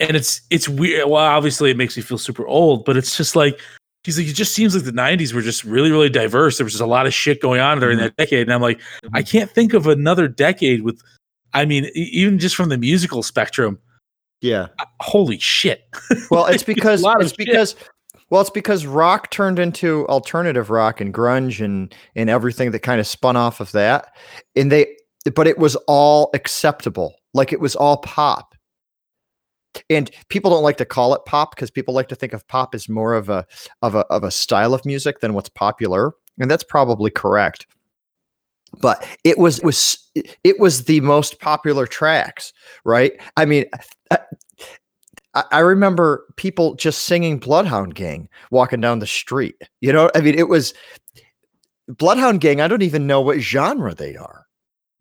and it's it's weird. Well, obviously it makes me feel super old, but it's just like he's like it just seems like the '90s were just really really diverse. There was just a lot of shit going on during that decade, and I'm like I mm-hmm. can't think of another decade with. I mean, even just from the musical spectrum, Yeah. Holy shit! Well, it's It's because it's shit. because well, it's because rock turned into alternative rock and grunge and and everything that kind of spun off of that. And they but it was all acceptable. Like it was all pop. And people don't like to call it pop because people like to think of pop as more of a of a of a style of music than what's popular. And that's probably correct. But it was was it was the most popular tracks, right? I mean, I, I I remember people just singing Bloodhound Gang walking down the street. You know, I mean, it was Bloodhound Gang. I don't even know what genre they are.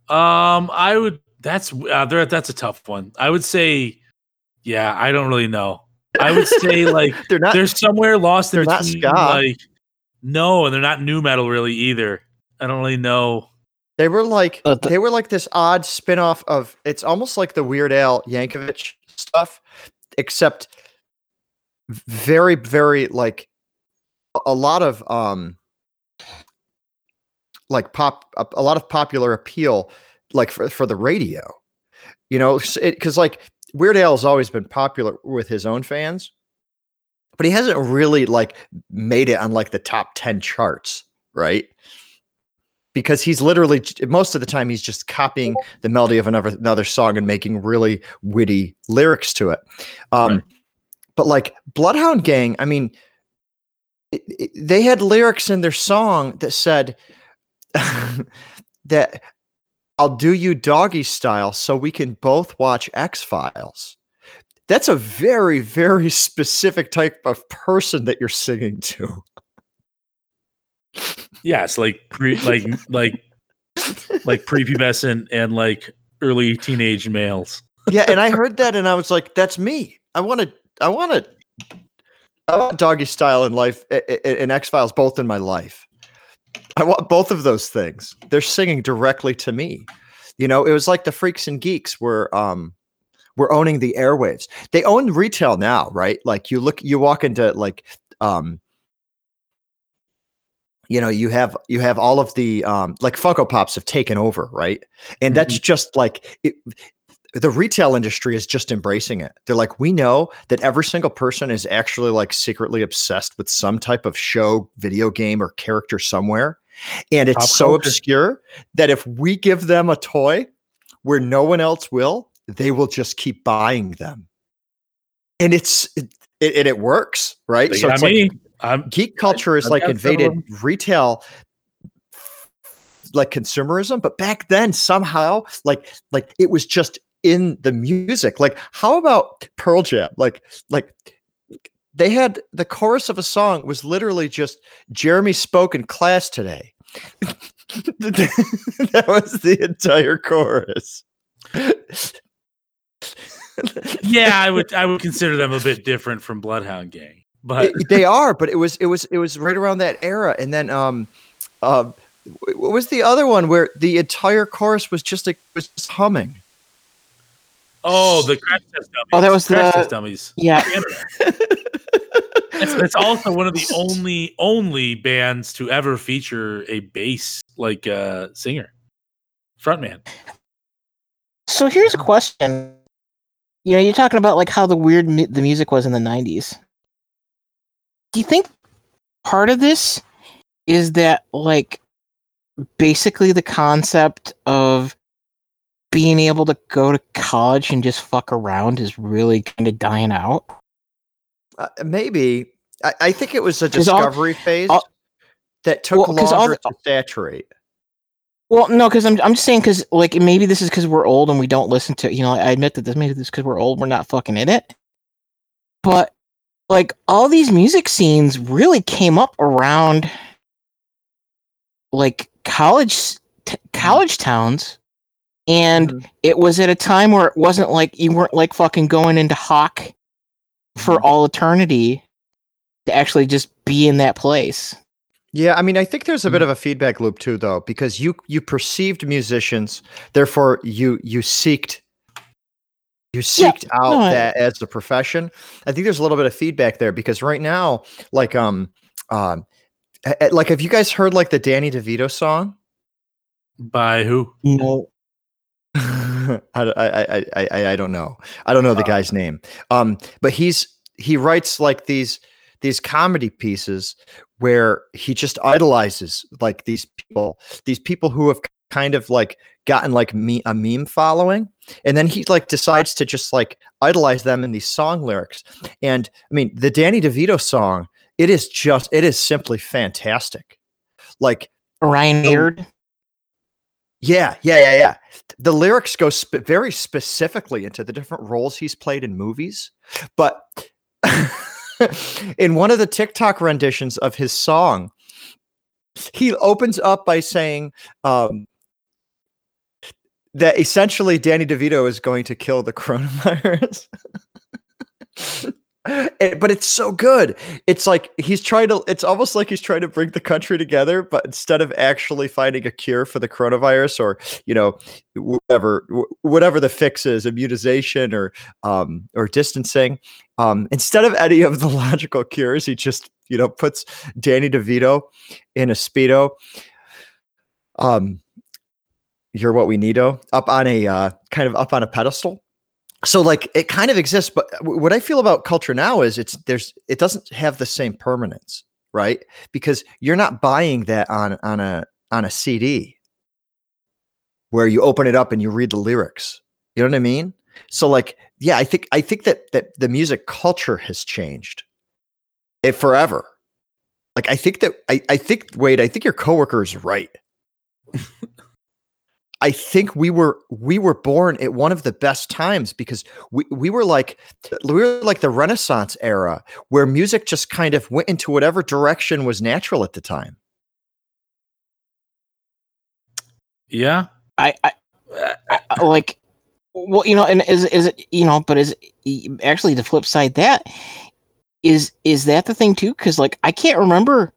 Um, I would. That's uh. That's a tough one. I would say, yeah. I don't really know. I would say like They're not. they're somewhere lost they're not between. ska. Like no, and they're not nu metal really either. I don't really know. They were like But the- they were like this odd spin-off of it's almost like the Weird Al Yankovic stuff, except very, very like a- a lot of um like pop a, a lot of popular appeal like for, for the radio. You know, because like Weird Al has always been popular with his own fans, but he hasn't really like made it on like the top 10 charts, right? because he's literally most of the time he's just copying the melody of another another song and making really witty lyrics to it. Um, Right. But like Bloodhound Gang, I mean, it, it- they had lyrics in their song that said that I'll do you doggy style so we can both watch X Files. That's a very, very specific type of person that you're singing to. Yes, like pre, like like like prepubescent and like early teenage males. yeah, and I heard that and I was like, that's me. I want to I want to I want doggy style in life and X Files both in my life. I want both of those things. They're singing directly to me. You know, it was like the freaks and geeks were um were owning the airwaves. They own retail now, right? Like you look you walk into like um you know, you have you have all of the um like Funko Pops have taken over, right? And that's just like it, the retail industry is just embracing it. They're like, we know that every single person is actually like secretly obsessed with some type of show, video game, or character somewhere. And it's Pop so culture. obscure that if we give them a toy where no one else will, they will just keep buying them. And it's it, it, and it works, right? So it's like. I'm geek culture is I've like got some of invaded retail like consumerism but back then somehow like like it was just in the music like how about pearl jam like like they had the chorus of a song was literally just jeremy spoke in class today that was the entire chorus yeah, I would I would consider them a bit different from Bloodhound Gang. But It- they are, but it was it was it was right around that era, and then um, uh, what was the other one where the entire chorus was just like was just humming? Oh, the crash test dummies. Oh, that was the crash the- test dummies. Yeah. That's also one of the only only bands to ever feature a bass like uh singer, frontman. So here's a question. You know, you're talking about like how the weird mu- the music was in the 90s. Do you think part of this is that like basically the concept of being able to go to college and just fuck around is really kind of dying out? Uh, maybe I, I think it was a 'Cause all- discovery phase all- that took well, longer the- to saturate. Well, no, because I'm I'm just saying because like maybe this is because we're old and we don't listen to you know I admit that this maybe this because we're old we're not fucking in it, but like all these music scenes really came up around like college t- college towns, and Mhm. it was at a time where it wasn't like you weren't like fucking going into hock for Mhm. all eternity to actually just be in that place. Yeah, I mean, I think there's a bit of a feedback loop too, though, because you you perceived musicians, therefore you you seeked you Yeah, seeked out no, I- that as a profession. I think there's a little bit of feedback there because right now, like um um a- a- like have you guys heard like the Danny DeVito song? By who? No, I, I, I, I, I don't know. I don't know the guy's name. Um, but he's he writes like these these comedy pieces where he just idolizes like these people, these people who have kind of like gotten like me a meme following, and then he like decides to just like idolize them in these song lyrics. And I mean, the Danny DeVito song, it is just it is simply fantastic. Like Ryan Beard. Yeah, yeah, yeah, yeah. The lyrics go sp- very specifically into the different roles he's played in movies, but in one of the TikTok renditions of his song, he opens up by saying um, that essentially Danny DeVito is going to kill the coronavirus. And- but it's so good. It's like he's trying to, it's almost like he's trying to bring the country together, but instead of actually finding a cure for the coronavirus or, you know, whatever, whatever the fix is, immunization or, um, or distancing, um, instead of any of the logical cures, he just, you know, puts Danny DeVito in a Speedo. Um, you're what we needo up on a uh, kind of up on a pedestal so like it kind of exists but uh, what i feel about culture now is it's there's it doesn't have the same permanence right? Because you're not buying that on on a on a cd where you open it up and you read the lyrics. You know what i mean? So like yeah i think i think that that the music culture has changed it forever. Like i think that i i think wait i think your coworker is right I think we were we were born at one of the best times because we, we were like we were like the Renaissance era where music just kind of went into whatever direction was natural at the time. Yeah. I, I, I I- like well you know and is is it you know but is actually the flip side that is is that the thing too because like i can't remember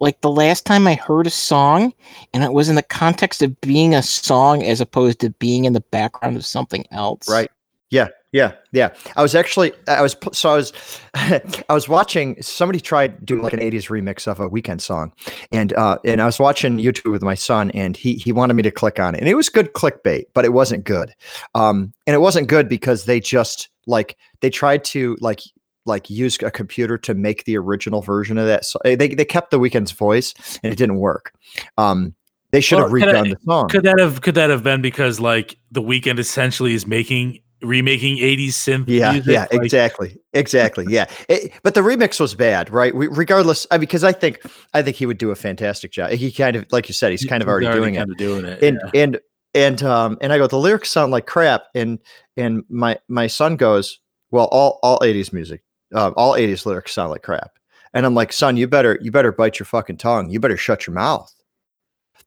like the last time i heard a song and it was in the context of being a song as opposed to being in the background of something else Right. Yeah, yeah, yeah. I was actually I was so I was I was watching somebody tried doing like an 80s remix of a Weeknd song. And uh and I was watching YouTube with my son and he he wanted me to click on it. And it was good clickbait, but it wasn't good. Um and it wasn't good because they just like they tried to like like use a computer to make the original version of that. So they they kept the Weeknd's voice and it didn't work. Um they should have Well, I- redone the song. Could that have could that have been because like the weekend essentially is making remaking 80s synth Yeah, music? yeah, Like, exactly, exactly. Yeah, It- but the remix was bad, right? We, regardless, I because I think I think he would do a fantastic job. He kind of, like you said, he's kind of already doing it. doing it. And yeah. and and um and I go, the lyrics sound like crap. And and my my son goes, well, all all eighties music, uh, all eighties lyrics sound like crap. And I'm like, son, you better you better bite your fucking tongue. You better shut your mouth.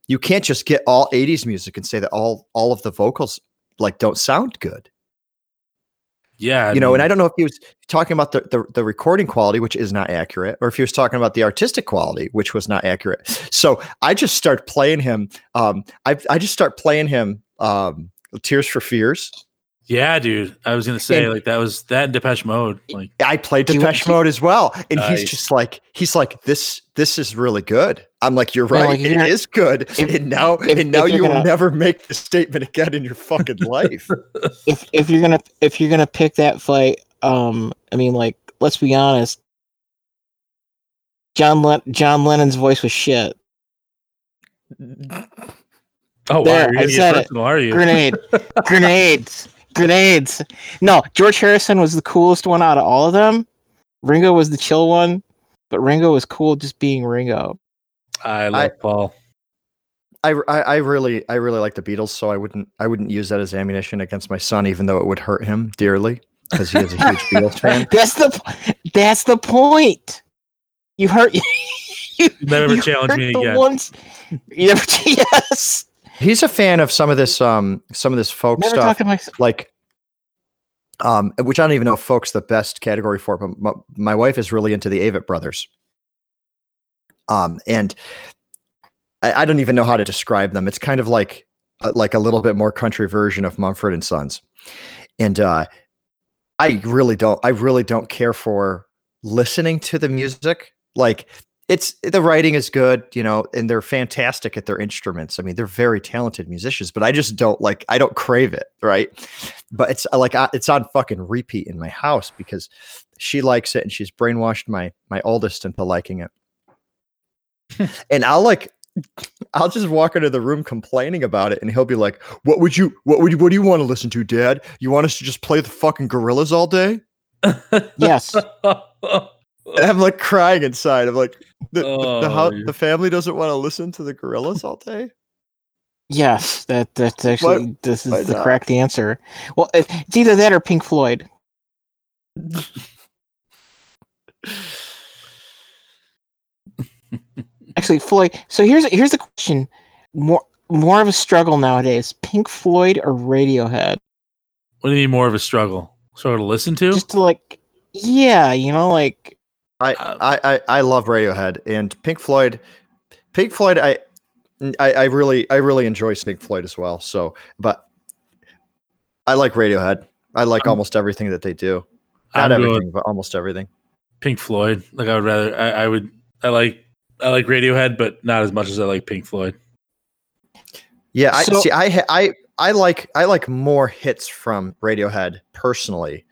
You can't just get all 80s music and say that all all of the vocals like don't sound good yeah, you know, and I don't know if he was talking about the, the the recording quality, which is not accurate, or if he was talking about the artistic quality, which was not accurate. So I just start playing him. Um, I I just start playing him. Um, Tears for Fears. Yeah, dude. I was gonna say And- like that was that and Depeche Mode. Like I played Do you- Depeche Mode as well, and Nice. he's just like he's like this. This is really good. I'm like, you're Yeah, right. like, it you're gonna- is good, if- and now if- and now you you're will gonna- never make the statement again in your fucking life. if if you're gonna if you're gonna pick that fight um i mean like let's be honest john Len- john lennon's voice was shit oh wow, There, you're I said it. are you? grenade grenades grenades no george harrison was the coolest one out of all of them ringo was the chill one but ringo was cool just being ringo I love Paul. I, I I really I really like the Beatles, so I wouldn't I wouldn't use that as ammunition against my son, even though it would hurt him dearly because he is a huge Beatles fan. that's the that's the point you hurt you you Never you challenge me again. ones- you never, yes He's a fan of some of this um some of this folk never stuff, talking like like um which I don't even know if folk's the best category for, but my, my wife is really into the Avett brothers. Um and I, I don't even know how to describe them. It's kind of like uh, like a little bit more country version of Mumford and Sons, and uh, I really don't I really don't care for listening to the music. Like it's the writing is good, you know, and they're fantastic at their instruments. I mean, they're very talented musicians, but I just don't like I don't crave it, right? But it's uh, like I, it's on fucking repeat in my house because she likes it and she's brainwashed my my oldest into liking it. and I'll like I'll just walk into the room complaining about it, and he'll be like, "What would you? What would you? What do you want to listen to, Dad? You want us to just play the fucking Gorillaz all day?" Yes. And I'm like crying inside. I'm like, the the, the, Oh, the family doesn't want to listen to the Gorillaz all day. Yes, that that's actually this why is the not? correct answer. Well, it's either that or Pink Floyd. Actually, Floyd. So here's here's the question: more more of a struggle nowadays, Pink Floyd or Radiohead? What do you mean more of a struggle? Struggle to listen to? Just to like, yeah, you know, like I, Uh, I, I, I love Radiohead and Pink Floyd. Pink Floyd, I, I, I really, I really enjoy Pink Floyd as well. So, but I like Radiohead. I like I'm- almost everything that they do. Not I'm everything, but almost everything. Pink Floyd. Like I would rather. I, I would. I like. I like Radiohead, but not as much as I like Pink Floyd. Yeah, I So- see. I, I, I like, I like more hits from Radiohead personally,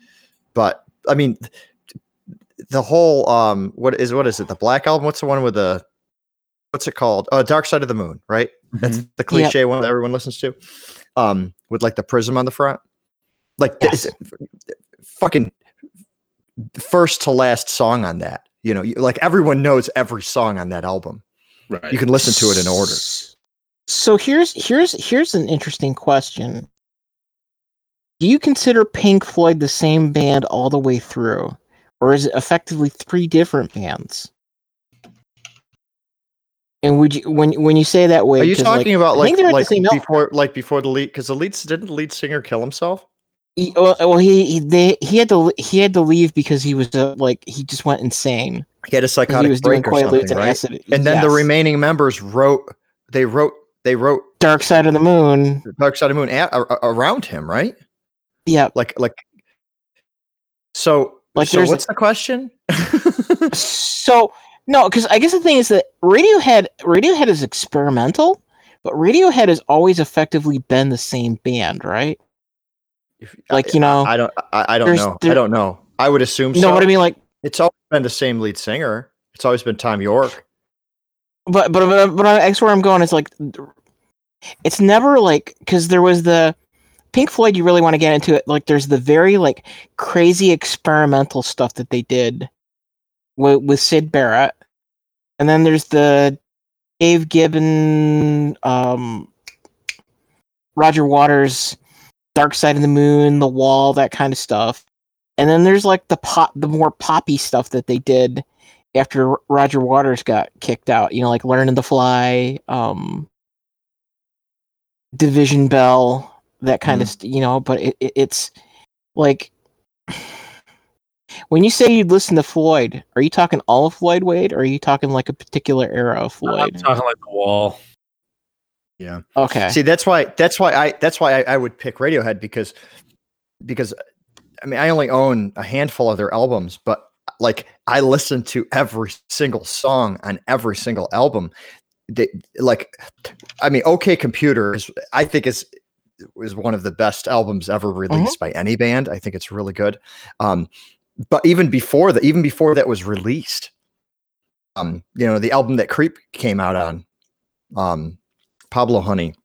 but I mean, the whole, um, what is, what is it? The Black album? What's the one with the, what's it called? Uh, Dark Side of the Moon, right? That's Mhm. the cliche one that everyone listens to. Um, with like the prism on the front. Like Yes. this fucking first to last song on that. You know, you, like everyone knows every song on that album. right. You can listen to it in order. So here's here's here's an interesting question. Do you consider Pink Floyd the same band all the way through, or is it effectively three different bands? And would you when when you say that way? Are you 'cause, like, talking about like think they're at the like same album. before like before the lead because the lead didn't the lead singer kill himself? he, well, well, he he, they, he had to he had to leave because he was uh, like he just went insane. He had a psychotic He was doing break or something, right? acid. And then the remaining members wrote they wrote they wrote Dark Side of the Moon. Dark Side of the Moon at, a- a- around him, right? Yeah. Like like so Like, so what's the question? So no, because I guess the thing is that Radiohead Radiohead is experimental, but Radiohead has always effectively been the same band, right? Like, you know, I, I don't I, I don't know. I don't know. I would assume You so. know what I mean? Like, It's always been the same lead singer. It's always been Thom Yorke. but but but, but I, that's where I'm going. Is like, it's never like because there was the Pink Floyd. You really want to get into it. Like, there's the very like crazy experimental stuff that they did with with Syd Barrett, and then there's the Dave Gibbon, um, Roger Waters, Dark Side of the Moon, The Wall, that kind of stuff. And then there's like the pop, the more poppy stuff that they did after Roger Waters got kicked out. You know, like Learning to Fly, um, Division Bell, that kind of mm-hmm. st- you know. But it, it, it's like when you say you'd listen to Floyd, are you talking all of Floyd Wade, or are you talking like a particular era of I'm Floyd? talking like the wall. Yeah. Okay. See, that's why that's why I that's why I, I would pick Radiohead because because I mean I only own a handful of their albums, but like I listen to every single song on every single album. They, like I mean, OK Computer is I think is is one of the best albums ever released by any band. I think it's really good. Um, but even before that, even before that was released, um, you know, the album that Creep came out on, um, Pablo Honey.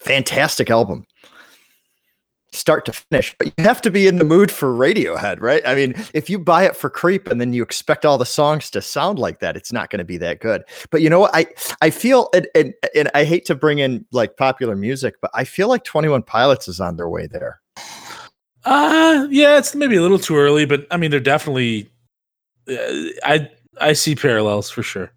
Fantastic album. Start to finish, but you have to be in the mood for Radiohead, right? I mean, if you buy it for Creep and then you expect all the songs to sound like that, it's not going to be that good. But you know what? I I feel and, and and I hate to bring in like popular music, but I feel like Twenty One Pilots is on their way there. Uh yeah, it's maybe a little too early, but I mean they're definitely. Uh, I I see parallels for sure.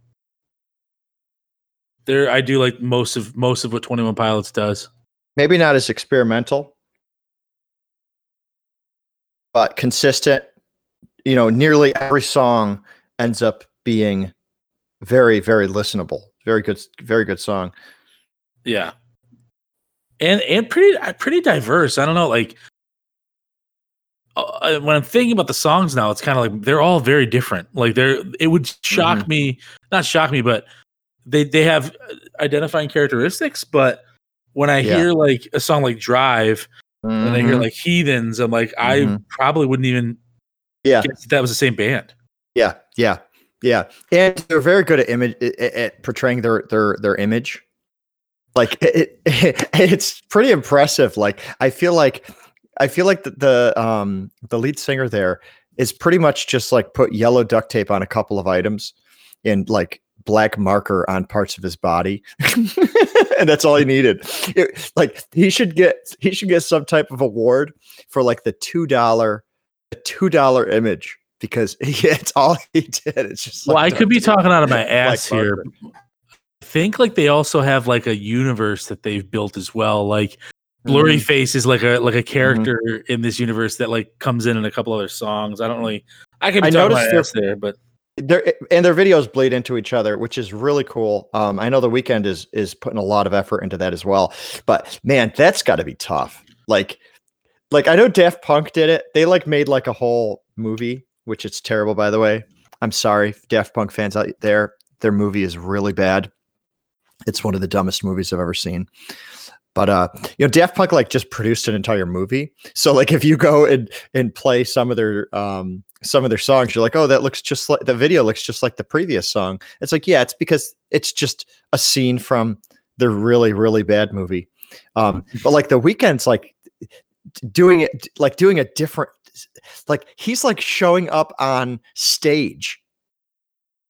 There, I do like most of most of what Twenty One Pilots does. Maybe not as experimental, but consistent. You know, nearly every song ends up being very, very listenable. Very good, very good song. Yeah, and and pretty uh, pretty diverse. I don't know, like uh, when I'm thinking about the songs now, it's kind of like they're all very different. Like they're it would shock Mhm. me, not shock me, but they they have identifying characteristics. But when I Yeah. hear like a song like Drive, and I hear like Heathens, I'm like I Mhm. probably wouldn't even yeah, guess that, that was the same band. yeah, yeah, yeah, and they're very good at image at, at portraying their their their image. Like it, it, it's pretty impressive. Like I feel like I feel like the, the um the lead singer there is pretty much just like put yellow duct tape on a couple of items and like black marker on parts of his body and that's all he needed It- like he should get he should get some type of award for like the two dollar a two dollar image because yeah, it's all he did it's just Well, I could be talking out of my ass here. I think like they also have like a universe that they've built as well. Like Blurry Mhm. Face is like a like a Mm-hmm. character in this universe that like comes in in a couple other songs. I don't really. I could be I noticed there, but their and their videos bleed into each other, which is really cool. Um, I know the Weeknd is is putting a lot of effort into that as well. But man, that's got to be tough. Like, like I know Daft Punk did it. They like made like a whole movie, which it's terrible, by the way. I'm sorry, Daft Punk fans out there. Their movie is really bad. It's one of the dumbest movies I've ever seen. But uh, you know, Daft Punk like just produced an entire movie. So like if you go and and play some of their um some of their songs, you're like, oh, that looks just like the video looks just like the previous song. It's like, yeah, it's because it's just a scene from the really, really bad movie. Um, but like the Weeknd's, like doing it like doing a different like he's like showing up on stage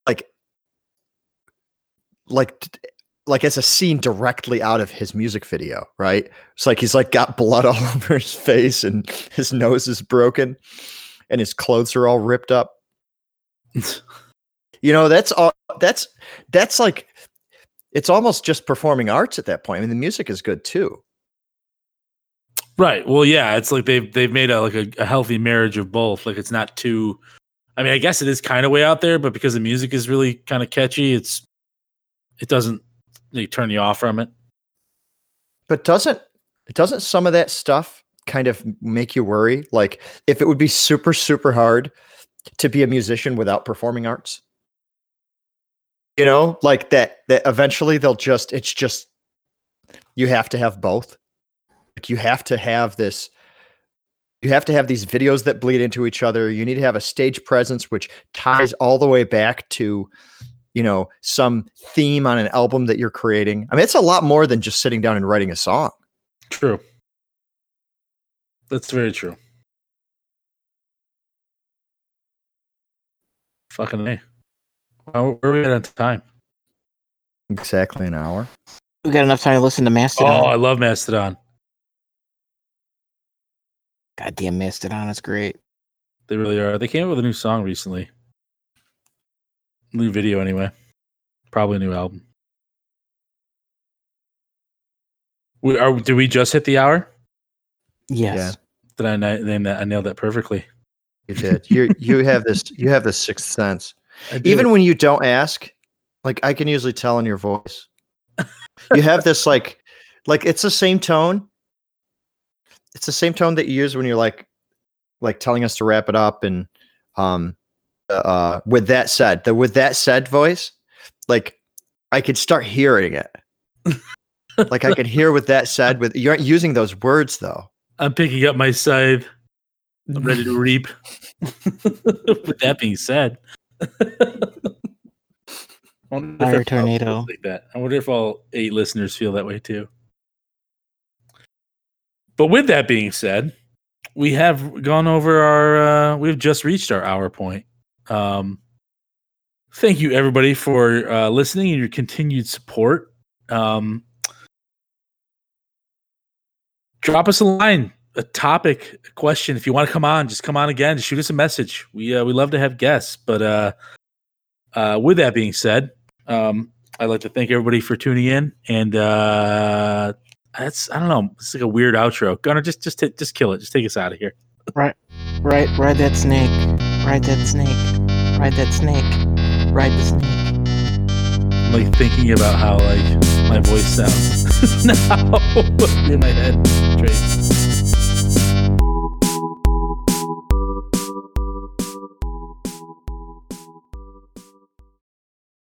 like like like as a scene directly out of his music video right it's like he's like got blood all over his face and his nose is broken and his clothes are all ripped up you know that's all that's that's like it's almost just performing arts at that point i mean the music is good too right. Well, yeah, it's like they've they've made a like a, a healthy marriage of both. Like it's not too. I mean, I guess it is kind of way out there, but because the music is really kind of catchy, it's it doesn't like, turn you off from it. But doesn't it doesn't some of that stuff kind of make you worry? Like if it would be super super hard to be a musician without performing arts. You know, like that that eventually they'll just it's just you have to have both. Like you have to have this you have to have these videos that bleed into each other. You need to have a stage presence which ties all the way back to you know some theme on an album that you're creating. I mean, it's a lot more than just sitting down and writing a song. True. That's very true. Fucking a. Well, where are we at on time? Exactly an hour. We got enough time to listen to Mastodon. Oh, I love Mastodon. Goddamn Mastodon, it's great. They really are. They came up with a new song recently. New video, anyway. Probably a new album. We are. Did we just hit the hour? Yes. Did I na- name that? I nailed that perfectly. You did. You you have this you have this sixth sense. Even when you don't ask, like I can usually tell in your voice. You have this like like it's the same tone. It's the same tone that you use when you're like like telling us to wrap it up and um uh with that said, the with that said voice, like I could start hearing it. like I could hear with that said with you aren't using those words though. I'm picking up my scythe. I'm ready to reap. With that being said, I Fire that's how it tornado. Like that. I wonder if all eight listeners feel that way too. But with that being said, we have gone over our. Uh, we've just reached our hour point. Um, thank you everybody for uh, listening and your continued support. Um, drop us a line, a topic, a question. If you want to come on, just come on again. Just shoot us a message. We uh, we love to have guests. But uh, uh, with that being said, um, I'd like to thank everybody for tuning in. And uh, that's I don't know. It's like a weird outro. Gunnar, just just t- just kill it. Just take us out of here. Right, right, ride that snake. Ride that snake. Ride that snake. Ride the snake. I'm like thinking about how like my voice sounds now in my head. Trace.